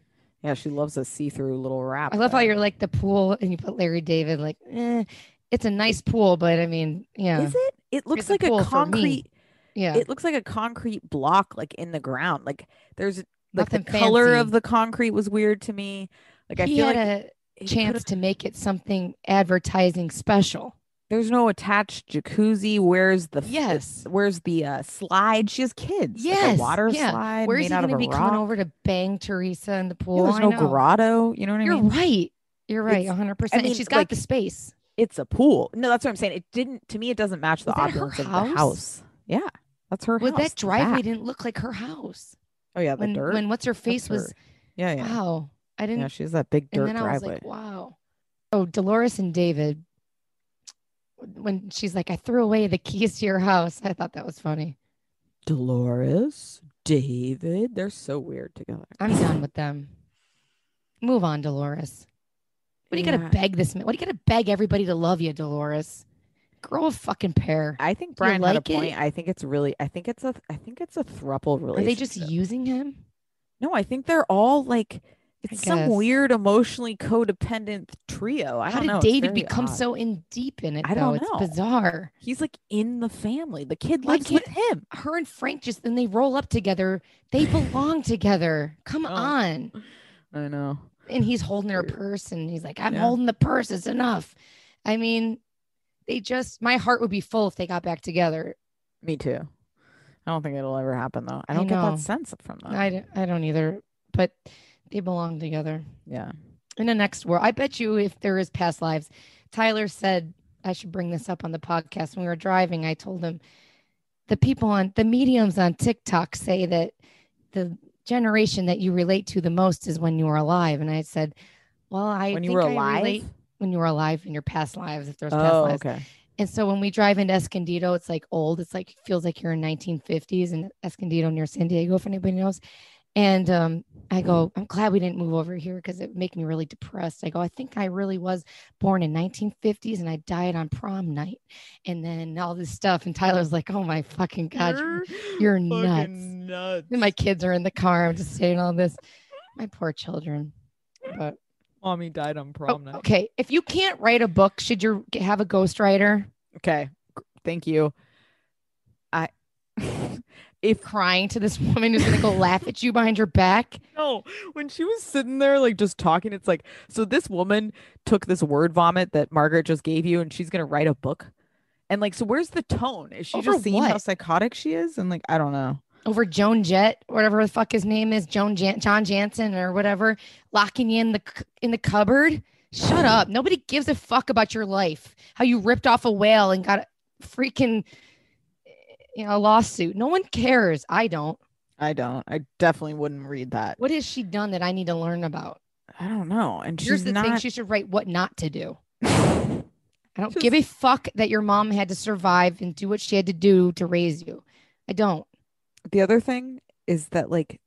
E: Yeah, she loves a see-through little wrap.
D: I love how you're like the pool and you put Larry David like, eh, it's a nice pool, but I mean, yeah,
E: Is it? It looks
D: It's
E: like a
D: me.
E: concrete.
D: yeah.
E: It looks like a concrete block, like in the ground. Like there's like
D: Nothing
E: the color of the concrete was weird to me. Like I
D: he
E: feel
D: had
E: like
D: a chance to make it something advertising special.
E: There's no attached jacuzzi. Where's the
D: Yes.
E: Where's the uh, slide? She has kids.
D: Yes, like
E: water
D: yeah.
E: slide
D: Where's he going to be coming over to bang Teresa in the pool?
E: Yeah, there's no grotto. You know what I mean?
D: You're right. You're right. 100%.
E: I mean,
D: and she's got
E: like,
D: the space.
E: It's a pool. No, that's what I'm saying. It didn't. To me, it doesn't match the opulence of the
D: house?
E: Yeah, that's her
D: Well,
E: house.
D: that driveway
E: back.
D: didn't look like her house.
E: Oh yeah, the
D: When
E: dirt.
D: when what's her face
E: That's
D: was
E: her. Yeah, yeah.
D: wow. I didn't
E: Yeah, she has that big
D: and
E: dirt
D: then I was
E: driveway.
D: like, wow. Oh, Dolores and David. When she's like, I threw away the keys to your house. I thought that was funny.
E: Dolores, David, they're so weird together.
D: I'm done with them. Move on, Dolores. What do you
E: Yeah.
D: gotta beg this man? What do you gotta beg everybody to love you, Dolores? Grow a fucking pair.
E: I think Brian had a
D: like it?
E: point. I think it's really. I think it's a. I think it's a thruple relationship.
D: Are they just using him?
E: No, I think they're all like. It's some weird emotionally codependent trio. I
D: How
E: don't
D: did
E: know. it's
D: David become
E: odd.
D: so in deep in it?
E: I
D: though?
E: don't
D: It's
E: know.
D: bizarre.
E: He's like in the family. The kid lives with him.
D: Her and Frank just then they roll up together. They belong together. Come
E: Oh.
D: on.
E: I know.
D: and he's holding her purse and he's like i'm
E: Yeah.
D: holding the purse it's enough i mean they just my heart would be full if they got back together
E: Me too. I don't think it'll ever happen though. I
D: I
E: don't get that sense from them.
D: I, I don't either but they belong together
E: yeah.
D: in the next world i bet you if there is past lives tyler said i should bring this up on the podcast when we were driving i told him the people on the mediums on tiktok say that the generation that you relate to the most is when you were alive and i said well i
E: when you
D: think
E: were alive.
D: relate when you were alive in your past lives if there's past
E: Oh,
D: lives
E: okay.
D: And so when we drive into Escondido, it's like old. It's like feels like you're in 1950s in Escondido near San Diego, if anybody knows. And um, I go, I'm glad we didn't move over here because it make me really depressed. I go, I think I really was born in 1950s and I died on prom night, and then all this stuff. And Tyler's like, Oh my fucking god, you're, you're nuts.
E: nuts.
D: And my kids are in the car. I'm just saying all this. My poor children. But
E: Mommy died on
D: oh,
E: prom night.
D: okay, if you can't write a book, should you have a ghostwriter?
E: Okay. Thank you. If
D: Crying to this woman who's gonna go laugh at you behind your back.
E: no, when she was sitting there like just talking, it's like so this woman took this word vomit that Margaret just gave you and she's gonna write a book. And like, so where's the tone? Is she
D: Over
E: just seeing how psychotic she is? And like, I don't know.
D: over Joan Jett, whatever the fuck his name is, Joan Jan- John Jansen or whatever, locking you in the c- in the cupboard. Shut up. Nobody gives a fuck about your life. How you ripped off a whale and got a freaking you know lawsuit. No one cares. I don't.
E: I don't. I definitely wouldn't read that.
D: What has she done that I need to learn about?
E: I don't know. And
D: Here's
E: she's
D: the
E: not.
D: thing: she should write what not to do. I don't give a fuck that your mom had to survive and do what she had to do to raise you. I don't.
E: the other thing is that like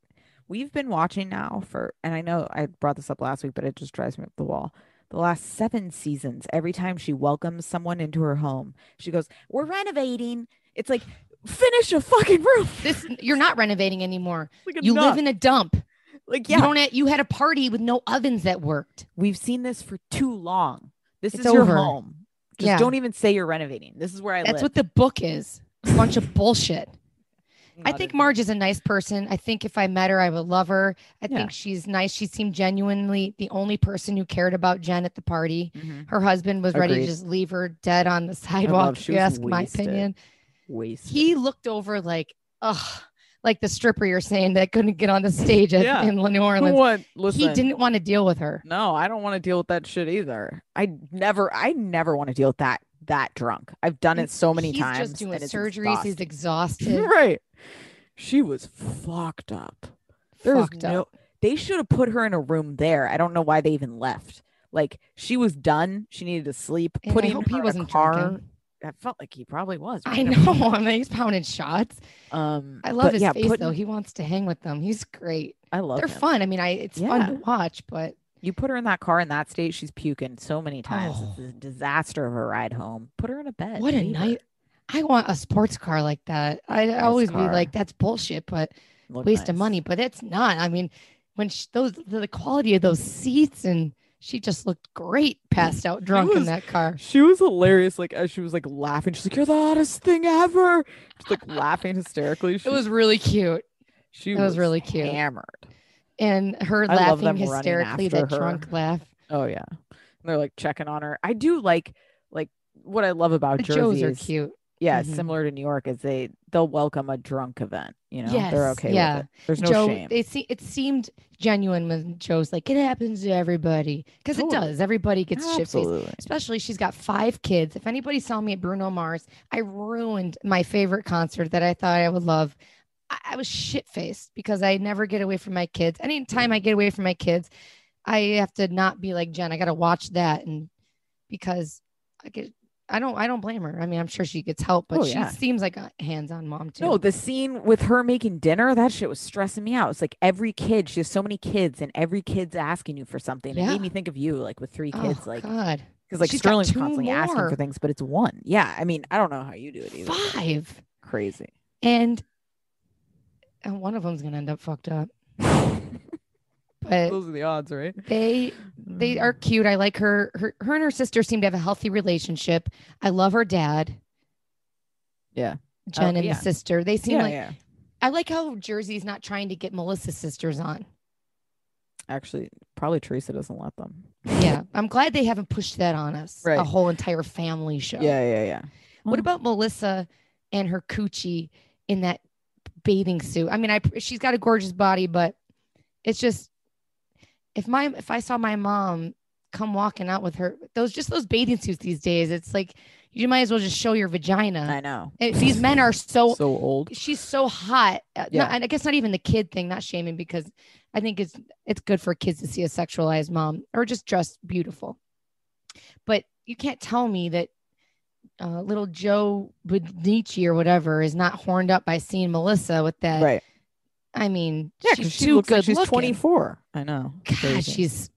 E: we've been watching now for and I know I brought this up last week, but it just drives me up the wall. The last seven seasons, every time she welcomes someone into her home, she goes, We're renovating. It's like finish a fucking roof.
D: This you're not renovating anymore.
E: Like
D: You live in a dump.
E: like
D: You
E: yeah.
D: don't. ha- You had a party with no ovens that worked.
E: We've seen this for too long. This
D: It's
E: is your home. Just
D: Yeah.
E: don't even say you're renovating. This is where I live.
D: That's
E: live.
D: what the book is. A bunch of bullshit. I think Marge is a nice person. I think if I met her, I would love her. I
E: Yeah.
D: think she's nice. She seemed genuinely the only person who cared about Jen at the party.
E: Mhm.
D: Her husband was ready to just leave her dead on the sidewalk.
E: she
D: If you
E: was
D: ask my opinion.
E: Wasted.
D: He looked over like, ugh, like the stripper you're saying that couldn't get on the stage at,
E: Yeah.
D: in New Orleans.
E: what? Listen,
D: He didn't want to deal with her.
E: No, I don't want to deal with that shit either. I never, I never want to deal with that that drunk. I've done it so many
D: He's
E: times.
D: just doing surgeries. He's exhausted.
E: right. She was fucked up. There
D: fucked
E: no.
D: up.
E: They should have put her in a room there. I don't know why they even left. Like she was done. She needed to sleep.
D: And I
E: Putting
D: hope
E: her
D: he
E: in a
D: wasn't
E: car.
D: drinking.
E: I felt like he probably was.
D: I know. I mean, he's pounding shots.
E: Um,
D: I love his
E: yeah,
D: face though. He wants to hang with them. He's great.
E: I love.
D: They're
E: him.
D: fun. I mean, I it's fun to watch, but
E: You put her in that car in that state, she's puking so many times.
D: Oh.
E: It's a disaster of a ride home. Put her in a bed.
D: what a
E: her.
D: night. I want a sports car like that. I
E: Nice
D: always be like, that's bullshit, but
E: Look
D: waste of money. But it's not. I mean, when she, those the quality of those seats and she just looked great, passed out drunk in that car.
E: She was hilarious. Like as she was like laughing, she's like, "You're the hottest thing ever." Just like laughing hysterically. She,
D: It was really cute,
E: she
D: it was really cute.
E: hammered.
D: and her
E: I
D: laughing hysterically. That
E: her.
D: drunk laugh.
E: Oh yeah, and they're like checking on her. I do like like what I love about
D: The Joes are cute.
E: Yeah,
D: Mhm.
E: similar to New York, is they they'll welcome a drunk event. You know, they're okay
D: yeah.
E: with it. There's no
D: Joe,
E: shame.
D: It, se- it seemed genuine when Joe's like, it happens to everybody. Because it does. Everybody gets shit faced. Especially she's got five kids. If anybody saw me at Bruno Mars, I ruined my favorite concert that I thought I would love. I, I was shit faced because I never get away from my kids. Anytime I get away from my kids, I have to not be like Jen. I got to watch that. And because I get, I don't, I don't blame her. I mean, I'm sure she gets help, but
E: Oh,
D: she
E: yeah.
D: seems like a hands-on mom too.
E: No, the scene with her making dinner, that shit was stressing me out. It's like every kid, she has so many kids, and every kid's asking you for something.
D: Yeah.
E: It made me think of you, like with three
D: oh,
E: kids, like
D: God.
E: because like
D: She's
E: Sterling's constantly asking for things, but it's one. Yeah, I mean, I don't know how you do it either.
D: Five.
E: Crazy.
D: and and one of them's gonna end up fucked up. But
E: Those are the odds, right?
D: they they are cute. I like her. Her her and her sister seem to have a healthy relationship. I love her dad.
E: Yeah.
D: Jen
E: Oh,
D: and
E: yeah.
D: the sister. They seem
E: yeah,
D: like
E: yeah.
D: I like how Jersey's not trying to get Melissa's sisters on.
E: Actually, probably Teresa doesn't let them.
D: Yeah. I'm glad they haven't pushed that on us.
E: Right.
D: A whole entire family show.
E: Yeah, yeah, yeah.
D: What
E: Mm.
D: about Melissa and her coochie in that bathing suit? I mean, I she's got a gorgeous body, but it's just if my if I saw my mom come walking out with her those just those bathing suits these days, it's like you might as well just show your vagina.
E: I know.
D: And these men are so,
E: so old.
D: she's so hot. Uh,
E: Yeah.
D: not- and I guess not even the kid thing, not shaming because I think it's it's good for kids to see a sexualized mom or just dressed beautiful. But you can't tell me that uh, little Joe Benici or whatever is not horned up by seeing Melissa with that.
E: Right.
D: I mean,
E: Yeah,
D: she's
E: she
D: too
E: looks
D: good
E: like she's
D: looking.
E: 24. I know.
D: God,
E: Crazy.
D: she's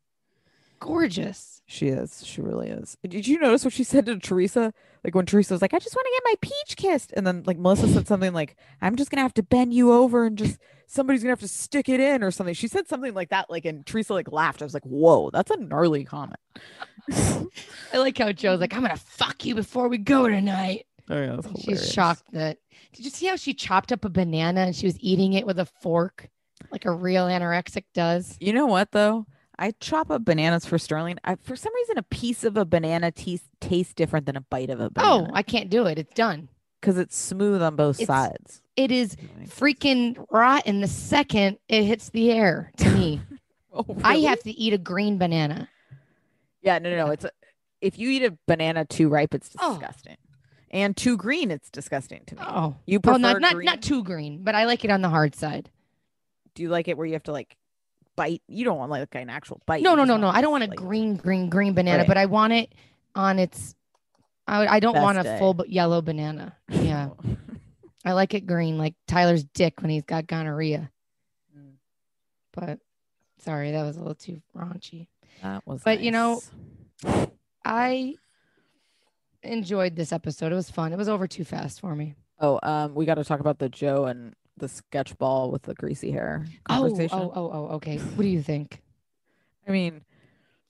D: gorgeous.
E: She is. She really is. Did you notice what she said to Teresa? Like when Teresa was like, I just want to get my peach kissed. And then like Melissa said something like, I'm just gonna have to bend you over and just somebody's gonna have to stick it in or something. She said something like that, like and Teresa like laughed. I was like, Whoa, that's a gnarly comment.
D: I like how Joe's like, I'm gonna fuck you before we go tonight.
E: Oh yeah, that's
D: She's shocked that. Did you see how she chopped up a banana and she was eating it with a fork, like a real anorexic does?
E: You know what though? I chop up bananas for Sterling. I, for some reason, a piece of a banana tastes tastes different than a bite of a
D: oh,
E: banana. Oh.
D: I can't do it. It's done.
E: because it's smooth on both
D: It's
E: sides.
D: It is freaking rotten the second it hits the air to me.
E: Oh,
D: I have to eat a green banana.
E: Yeah, no, no, no. It's a, if you eat a banana too ripe, it's
D: Oh.
E: And too green, it's disgusting to me.
D: Oh,
E: You prefer
D: not not
E: green?
D: not too green, but I like it on the hard side.
E: Do you like it where you have to like bite? You don't want like an actual bite.
D: No, no, no, no. I don't want a
E: like-
D: green, green, green banana,
E: Right.
D: but I want it on its. I, I don't want a
E: day.
D: full yellow banana. Yeah, I like it green, like Tyler's dick when he's got gonorrhea.
E: Mm.
D: But sorry, that was a little too raunchy.
E: that was.
D: But, you know. I enjoyed this episode. It was fun. It was over too fast for me.
E: Oh, um, we got to talk about the Joe and the sketch ball with the greasy hair
D: Oh,
E: conversation.
D: oh, oh, oh, okay. What do you think?
E: I mean,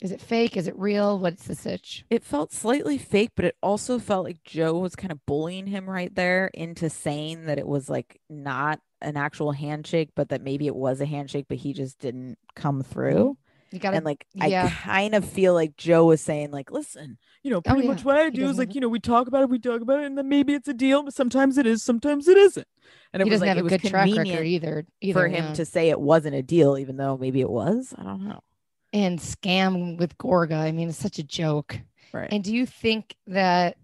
D: Is it fake? Is it real? What's the sitch?
E: it felt slightly fake, but it also felt like Joe was kind of bullying him right there into saying that it was like not an actual handshake, but that maybe it was a handshake, but he just didn't come through.
D: You got to
E: and like
D: yeah.
E: I kind of feel like Joe was saying, like, listen, you know, oh, pretty
D: Oh, yeah.
E: much what I
D: He
E: do is like, you know, we talk about it, we talk about it, and then maybe it's a deal, but sometimes it is, sometimes it isn't. And it
D: he
E: was
D: doesn't
E: like
D: have
E: it
D: a
E: was
D: good track record
E: convenient
D: either. either
E: for him to say it wasn't a deal, even though maybe it was. I don't know.
D: and scam with Gorga. I mean, it's such a joke.
E: Right.
D: And do you think that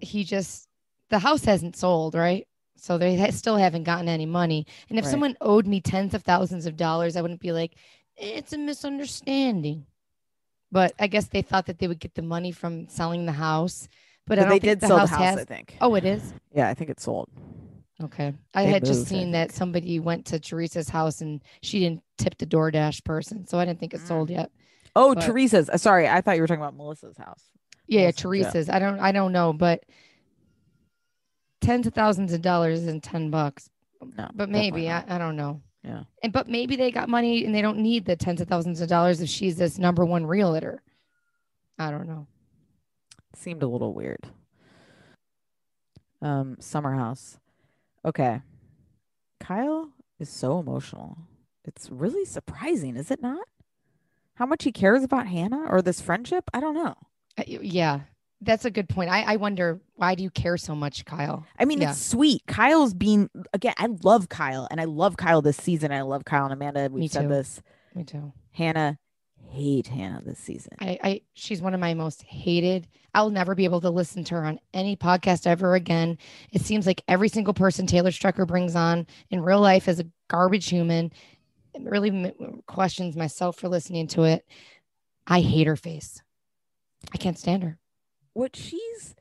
D: he just the house hasn't sold, right? So they ha- still haven't gotten any money. And if
E: Right.
D: someone owed me tens of thousands of dollars, I wouldn't be like, it's a misunderstanding. But I guess they thought that they would get the money from selling the house. But
E: But they did
D: the
E: sell
D: house
E: the house,
D: has.
E: I think.
D: Oh, it is.
E: Yeah, I think it's sold.
D: Okay. I
E: They
D: had just seen that somebody went to Teresa's house and she didn't tip the DoorDash person. So I didn't think it
E: Mm.
D: sold yet.
E: Oh,
D: But-
E: Teresa's. uh, Sorry, I thought you were talking about Melissa's house.
D: Yeah, yeah,
E: Melissa, yeah.
D: Teresa's. I don't I don't know, but tens of thousands of dollars and ten bucks.
E: No,
D: But maybe I. I don't know.
E: Yeah.
D: And but maybe they got money and they don't need the tens of thousands of dollars if she's this number one realtor. I don't know.
E: seemed a little weird. Um, summer house. Okay. Kyle is so emotional. It's really surprising, is it not? How much he cares about Hannah or this friendship? I don't know.
D: Uh, Yeah. That's a good point. I, I wonder why do you care so much, Kyle?
E: I mean,
D: Yeah.
E: it's sweet. Kyle's being again. I love Kyle, and I love Kyle this season. I love Kyle and Amanda. We
D: Me
E: said this.
D: Me too.
E: Hannah, hate Hannah this season.
D: I, I she's one of my most hated. I'll never be able to listen to her on any podcast ever again. It seems like every single person Taylor Strecker brings on in real life is a garbage human. It really m- questions myself for listening to it. I hate her face. I can't stand her.
E: What she's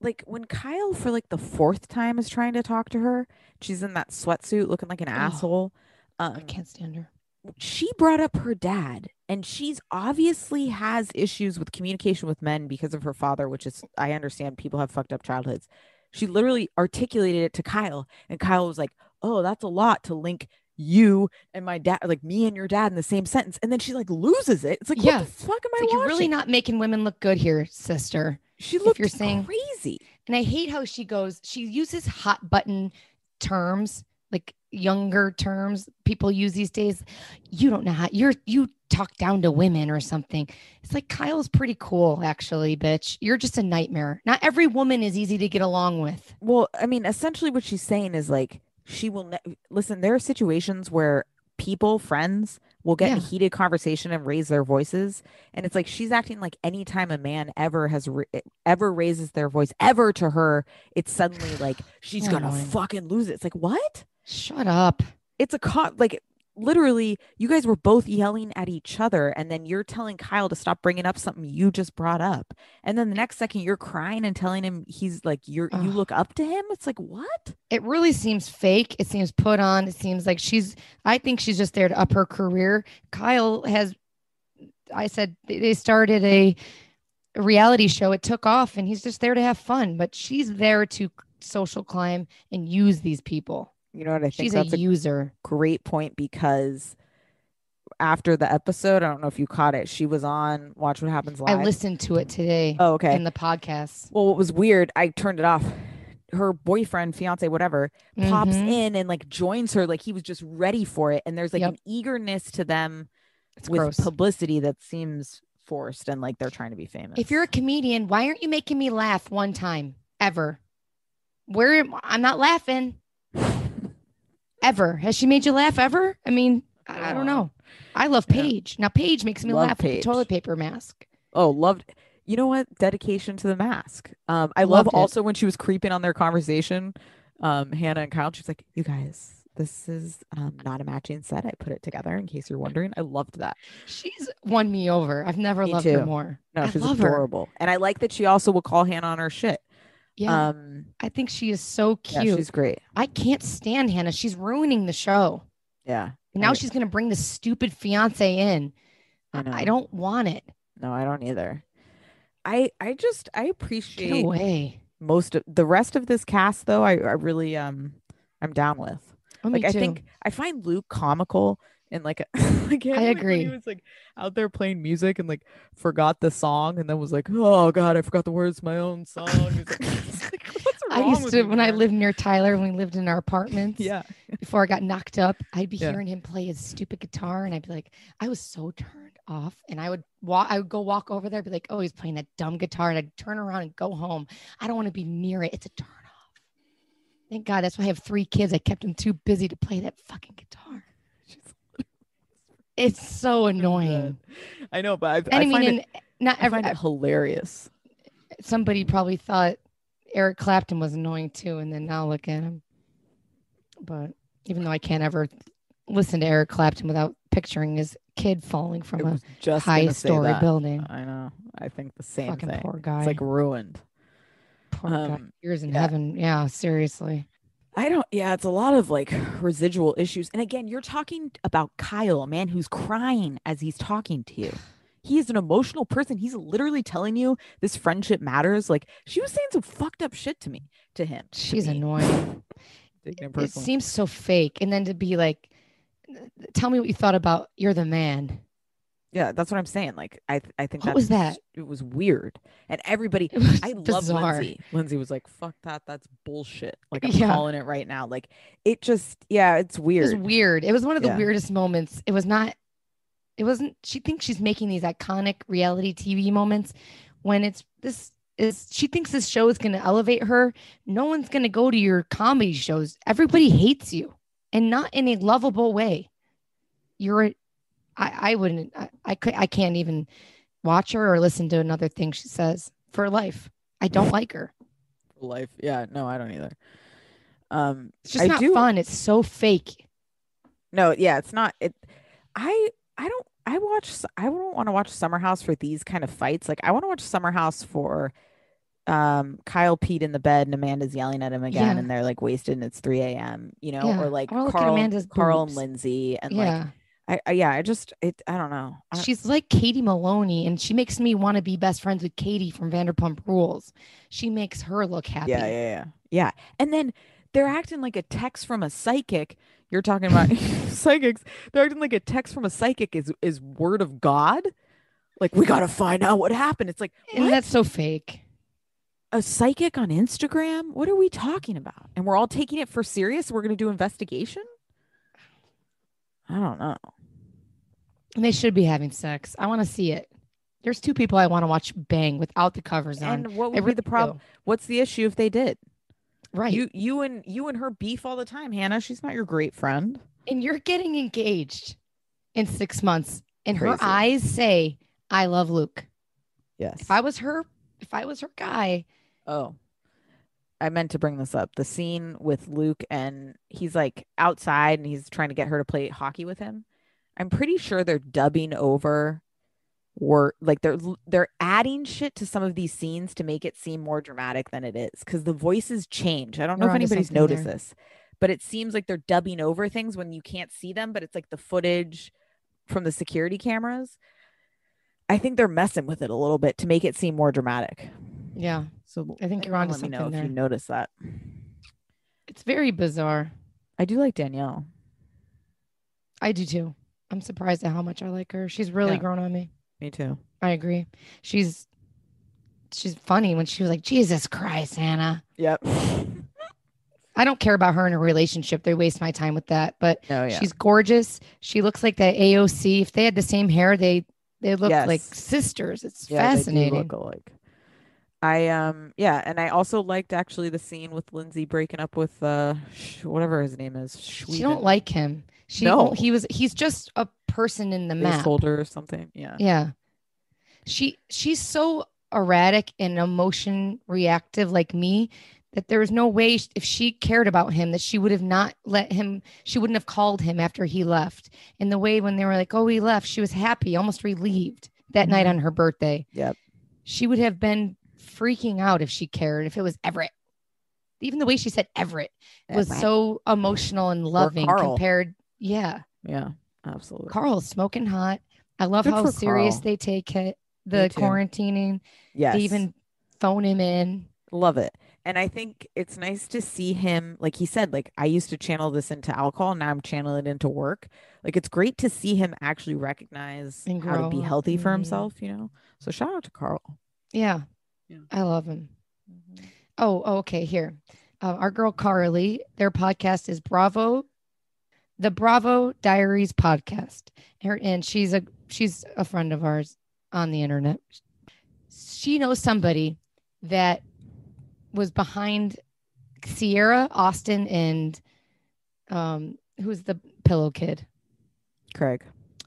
E: like when Kyle for like the fourth time is trying to talk to her, she's in that sweatsuit looking like an
D: Oh.
E: asshole. Um,
D: I can't stand her.
E: she brought up her dad and she's obviously has issues with communication with men because of her father which is i understand people have fucked up childhoods she literally articulated it to kyle and kyle was like oh that's a lot to link you and my dad like me and your dad in the same sentence and then she like loses it it's like
D: Yeah.
E: what the fuck am i
D: It's like you're really not making women look good here, sister.
E: she looked
D: you're saying-
E: crazy
D: And I hate how she goes, she uses hot button terms, like younger terms people use these days. You don't know how you're you talk down to women or something. It's like Kyle's pretty cool, actually, bitch. You're just a nightmare. Not every woman is easy to get along with.
E: Well, I mean, essentially what she's saying is like she will ne- listen. There are situations where people, friends, will get in a heated conversation and raise their voices, and it's like she's acting like any time a man ever has ra- ever raises their voice ever to her, it's suddenly like she's
D: So
E: oh,
D: gonna
E: fucking lose it. It's like what?
D: Shut up.
E: It's a con like literally you guys were both yelling at each other and then you're telling Kyle to stop bringing up something you just brought up and then the next second you're crying and telling him he's like you're you look up to him it's like what
D: It really seems fake. It seems put on. It seems like she's, I think she's just there to up her career. Kyle has, I said they- they started a reality show. It took off and he's just there to have fun, but she's there to social climb and use these people.
E: You know what I think
D: She's a
E: that's a
D: user.
E: great point because after the episode, I don't know if you caught it. She was on Watch What Happens Live.
D: I listened to it today
E: Oh, okay.
D: in the podcast.
E: well, what was weird, I turned it off. Her boyfriend, fiance, whatever, pops
D: Mhm.
E: in and like joins her like he was just ready for it. And there's like
D: Yep.
E: an eagerness to them
D: It's
E: with
D: gross.
E: publicity that seems forced and like they're trying to be famous.
D: If you're a comedian, why aren't you making me laugh one time ever? Where I'm not laughing ever. Has she made you laugh ever? I mean, I, I don't know. I love
E: Yeah.
D: Paige. Now Paige makes me
E: Love
D: laugh with the toilet paper mask.
E: Oh, loved. You know what? Dedication to the mask. Um, I love
D: Loved it.
E: also when she was creeping on their conversation. Um, Hannah and Kyle. She's like, "You guys, this is um not a matching set. I put it together in case you're wondering. I loved that.
D: She's won me over. I've never
E: Me
D: loved her more.
E: No,
D: I
E: she's
D: love her.
E: and I like that she also will call Hannah on her shit.
D: Yeah,
E: Um,
D: I think she is so
E: yeah,
D: cute.
E: she's great.
D: I can't stand Hannah. She's ruining the show.
E: Yeah,
D: And now
E: I-
D: she's gonna bring the stupid fiance in.
E: I
D: I, don't want it.
E: No, I don't either. I I just I
D: Get
E: appreciate
D: away.
E: most of the rest of this cast though. I I really um I'm down with.
D: Oh,
E: like I think I find Luke comical and like him,
D: I agree.
E: he was like out there playing music and like forgot the song and then was like, oh god, I forgot the words my own song. Like, like,
D: I used to when I lived near Tyler when we lived in our apartments.
E: Yeah,
D: Before I got knocked up, I'd be
E: Yeah.
D: hearing him play his stupid guitar, and I'd be like, I was so turned off. And I would walk, I would go walk over there, be like, oh, he's playing that dumb guitar, and I'd turn around and go home. I don't want to be near it. It's a turn off. Thank God that's why I have three kids. I kept them too busy to play that fucking guitar. It's so annoying.
E: I know, but I, I,
D: I, mean,
E: find it,
D: not
E: I find it hilarious.
D: somebody probably thought Eric Clapton was annoying too, and then now look at him. But even though I can't ever listen to Eric Clapton without picturing his kid falling from a
E: just
D: high story building.
E: I know. I think the same
D: Fucking
E: thing.
D: poor guy.
E: It's like ruined.
D: Poor guy.
E: um,
D: Years in
E: yeah.
D: heaven. Yeah, seriously.
E: I don't, yeah, it's a lot of like residual issues. And again, you're talking about Kyle, a man who's crying as he's talking to you. He is an emotional person. He's literally telling you this friendship matters. Like she was saying some fucked up shit to me, to him.
D: She's
E: me.
D: annoying.
E: It
D: It seems so fake. And then to be like, tell me what you thought about you're the man.
E: Yeah, that's what I'm saying. Like I, th- I think
D: What
E: that's
D: was that?
E: It was weird, and everybody.
D: It
E: I love. Lindsay. Lindsay was like, "Fuck that, that's bullshit." Like I'm
D: Yeah.
E: calling it right now. Like it just, yeah, it's
D: It
E: weird.
D: was weird. It was one of the
E: Yeah.
D: weirdest moments. It was not. It wasn't. She thinks she's making these iconic reality TV moments when it's this. is she thinks this show is going to elevate her. No one's going to go to your comedy shows. Everybody hates you and not in a lovable way. You're, a- I, I wouldn't, I, I could, I can't even watch her or listen to another thing she says for life. I don't like her.
E: For Life. Yeah. No, I don't either. Um,
D: It's just
E: I
D: not
E: do-
D: fun. It's so fake.
E: No, yeah, it's not. It. I. I don't. I watch. I don't want to watch Summer House for these kind of fights. Like I want to watch Summer House for, um, Kyle Pete in the bed and Amanda's yelling at him again,
D: Yeah.
E: and they're like wasted and it's three a.m. You know,
D: Yeah,
E: or like
D: I wanna look at
E: Carl, Carl and. Lindsay, and
D: yeah.
E: like I, I. Yeah, I just. It. I don't know. I,
D: She's like Katie Maloney, and she makes me want to be best friends with Katie from Vanderpump Rules. She makes her look happy.
E: yeah, yeah, yeah, yeah. And then they're acting like a text from a psychic. You're talking about psychics. They're acting like a text from a psychic is is word of God. Like we got to find out what happened. It's like
D: And
E: what?
D: that's so fake.
E: a psychic on Instagram? What are we talking about? And we're all taking it for serious. We're going to do investigation? I don't know.
D: And they should be having sex. I want to see it. There's two people I want to watch bang without the covers on.
E: And what would be the problem?
D: do.
E: What's the issue if they did?
D: Right.
E: You you and you and her beef all the time, Hannah. She's not your great friend.
D: and you're getting engaged in six months, and her eyes say, I love Luke.
E: Yes.
D: If I was her, if I was her guy,
E: Oh, I meant to bring this up. The scene with Luke and he's like outside and he's trying to get her to play hockey with him. I'm pretty sure they're dubbing over word like they're they're adding shit to some of these scenes to make it seem more dramatic than it is because the voices change. I don't know
D: You're
E: if anybody's noticed
D: there.
E: this, but it seems like they're dubbing over things when you can't see them, but it's like the footage from the security cameras. I think they're messing with it a little bit to make it seem more dramatic.
D: yeah,
E: So
D: I think you're onto
E: let me know
D: something
E: if you
D: there.
E: notice that.
D: it's very bizarre.
E: I do like Danielle.
D: I do too. I'm surprised at how much I like her. She's really
E: Yeah.
D: grown on me.
E: Me too.
D: I agree. She's she's funny when she was like, Jesus Christ, Hannah.
E: Yep.
D: I don't care about her in a relationship. They waste my time with that. But
E: Oh yeah.
D: she's gorgeous. She looks like the AOC. If they had the same hair, they they look like sisters. It's
E: yeah,
D: fascinating.
E: look alike. I um yeah, and I also liked actually the scene with Lindsay breaking up with uh Sh- whatever his name is.
D: She don't like him. She
E: No.
D: he was he's just a person in the map.
E: placeholder or something. Yeah.
D: Yeah. She she's so erratic and emotion reactive like me that there was no way if she cared about him that she would have not let him she wouldn't have called him after he left. And the way when they were like, "Oh, he left," she was happy, almost relieved that night
E: Mhm.
D: on her birthday.
E: Yep.
D: She would have been freaking out if she cared if it was Everett. Even the way she said Everett was so emotional and loving compared yeah.
E: Yeah, absolutely.
D: Carl's smoking hot. I love
E: Good
D: how serious
E: Carl.
D: they take it. The quarantining.
E: yes.
D: They even phone him in.
E: love it. And I think it's nice to see him, like he said, like I used to channel this into alcohol, now I'm channeling it into work. Like it's great to see him actually recognize
D: And
E: how to be healthy for
D: Mhm.
E: himself, you know. So shout out to Carl.
D: Yeah.
E: Yeah.
D: I love him. Oh, oh, okay. Here. Uh, our girl Carly, their podcast is Bravo, the Bravo Diaries podcast. Her, and she's a she's a friend of ours on the internet. She knows somebody that was behind Ciara, Austin, and um, who's the pillow kid?
E: Craig.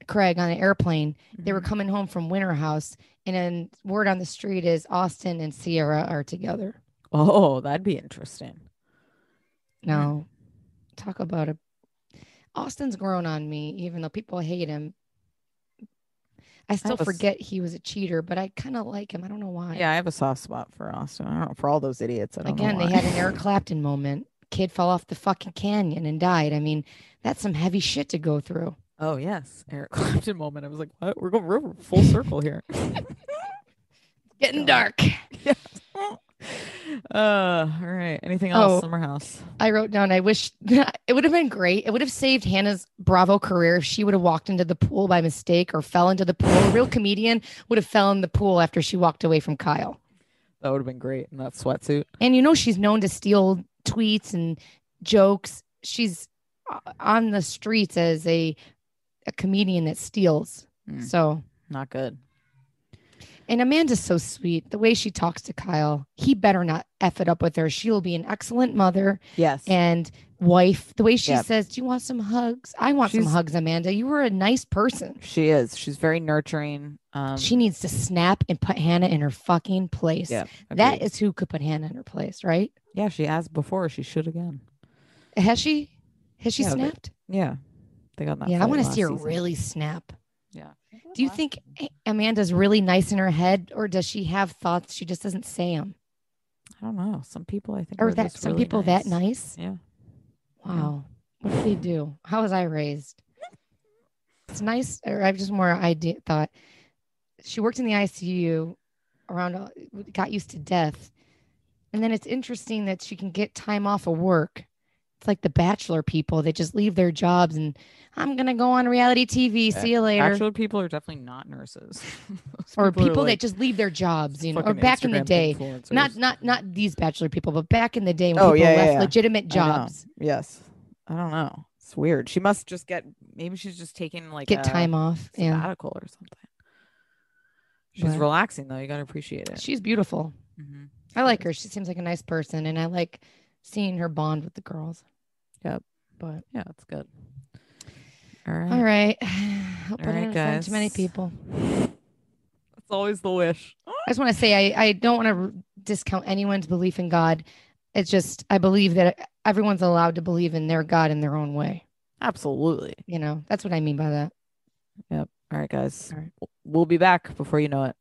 D: Craig on an airplane. They were
E: Mhm.
D: coming home from Winter House, and then word on the street is Austin and Ciara are together.
E: Oh, that'd be interesting.
D: Now, talk about a Austin's grown on me, even though people hate him. I still
E: have a s-
D: forget he was a cheater, but I kind of like him. I don't know why.
E: Yeah, I have a soft spot for Austin. I don't know for all those idiots. I don't
D: Again, they had an Eric Clapton moment. Kid fell off the fucking canyon and died. I mean, that's some heavy shit to go through.
E: Oh yes, Eric Clapton moment. I was like, what? We're going we're full circle here.
D: Getting dark.
E: uh, all right. Anything else?
D: Oh.
E: Summer House.
D: I wrote down, I wish it would have been great. It would have saved Hannah's Bravo career if she would have walked into the pool by mistake or fell into the pool. A real comedian would have fell in the pool after she walked away from Kyle.
E: That would have been great in that sweatsuit.
D: And you know, she's known to steal tweets and jokes. She's uh, on the streets as a, a comedian that steals.
E: Mm.
D: So,
E: Not good.
D: And Amanda's so sweet. The way she talks to Kyle, he better not F it up with her. She'll be an excellent mother
E: Yes.
D: and wife. The way she
E: Yep.
D: says, Do you want some hugs? I want some hugs, Amanda. You were a nice person.
E: she is. She's very nurturing. Um,
D: she needs to snap and put Hannah in her fucking place.
E: Yeah.
D: That is who could put Hannah in her place, right?
E: Yeah, she has before. She should again.
D: Has she? Has she
E: Yeah, they-
D: snapped?
E: Yeah. They got that.
D: yeah, I want to see her
E: season.
D: really snap.
E: Yeah.
D: Do you think Amanda's really nice in her head, or does she have thoughts she just doesn't say them?
E: I don't know. Some people I think
D: Or
E: are
D: that some
E: really
D: people that nice?
E: Yeah.
D: Wow. What did they do? How was I raised? It's nice, or I've just more idea thought. She worked in the ICU around, uh, got used to death, and then it's interesting that she can get time off of work. It's like the Bachelor people; they just leave their jobs and I'm gonna go on reality TV. See you later.
E: Actual people are definitely not nurses. Those
D: or
E: are
D: people that just leave their jobs, you know, or
E: fucking
D: back in the day not not not these Bachelor people, but back in the day when
E: Oh,
D: people
E: yeah, yeah,
D: left
E: yeah.
D: legitimate
E: I
D: jobs,
E: Yes. I don't know. It's weird. She must just get. Maybe she's just taking like
D: get
E: a
D: time off. Yeah,
E: sabbatical or something. She's
D: But-
E: relaxing though. You gotta appreciate it.
D: she's beautiful.
E: Mhm.
D: I like her. She seems like a nice person, and I like seeing her bond with the girls.
E: Yep.
D: But
E: Yeah, it's good. All right.
D: all right, hope
E: All
D: I
E: right,
D: offend too many people.
E: That's always the wish.
D: I just want to say I I don't want to discount anyone's belief in God. It's just I believe that everyone's allowed to believe in their God in their own way.
E: Absolutely.
D: You know, that's what I mean by that. Yep.
E: All right, guys.
D: All right.
E: We'll be back before you know it.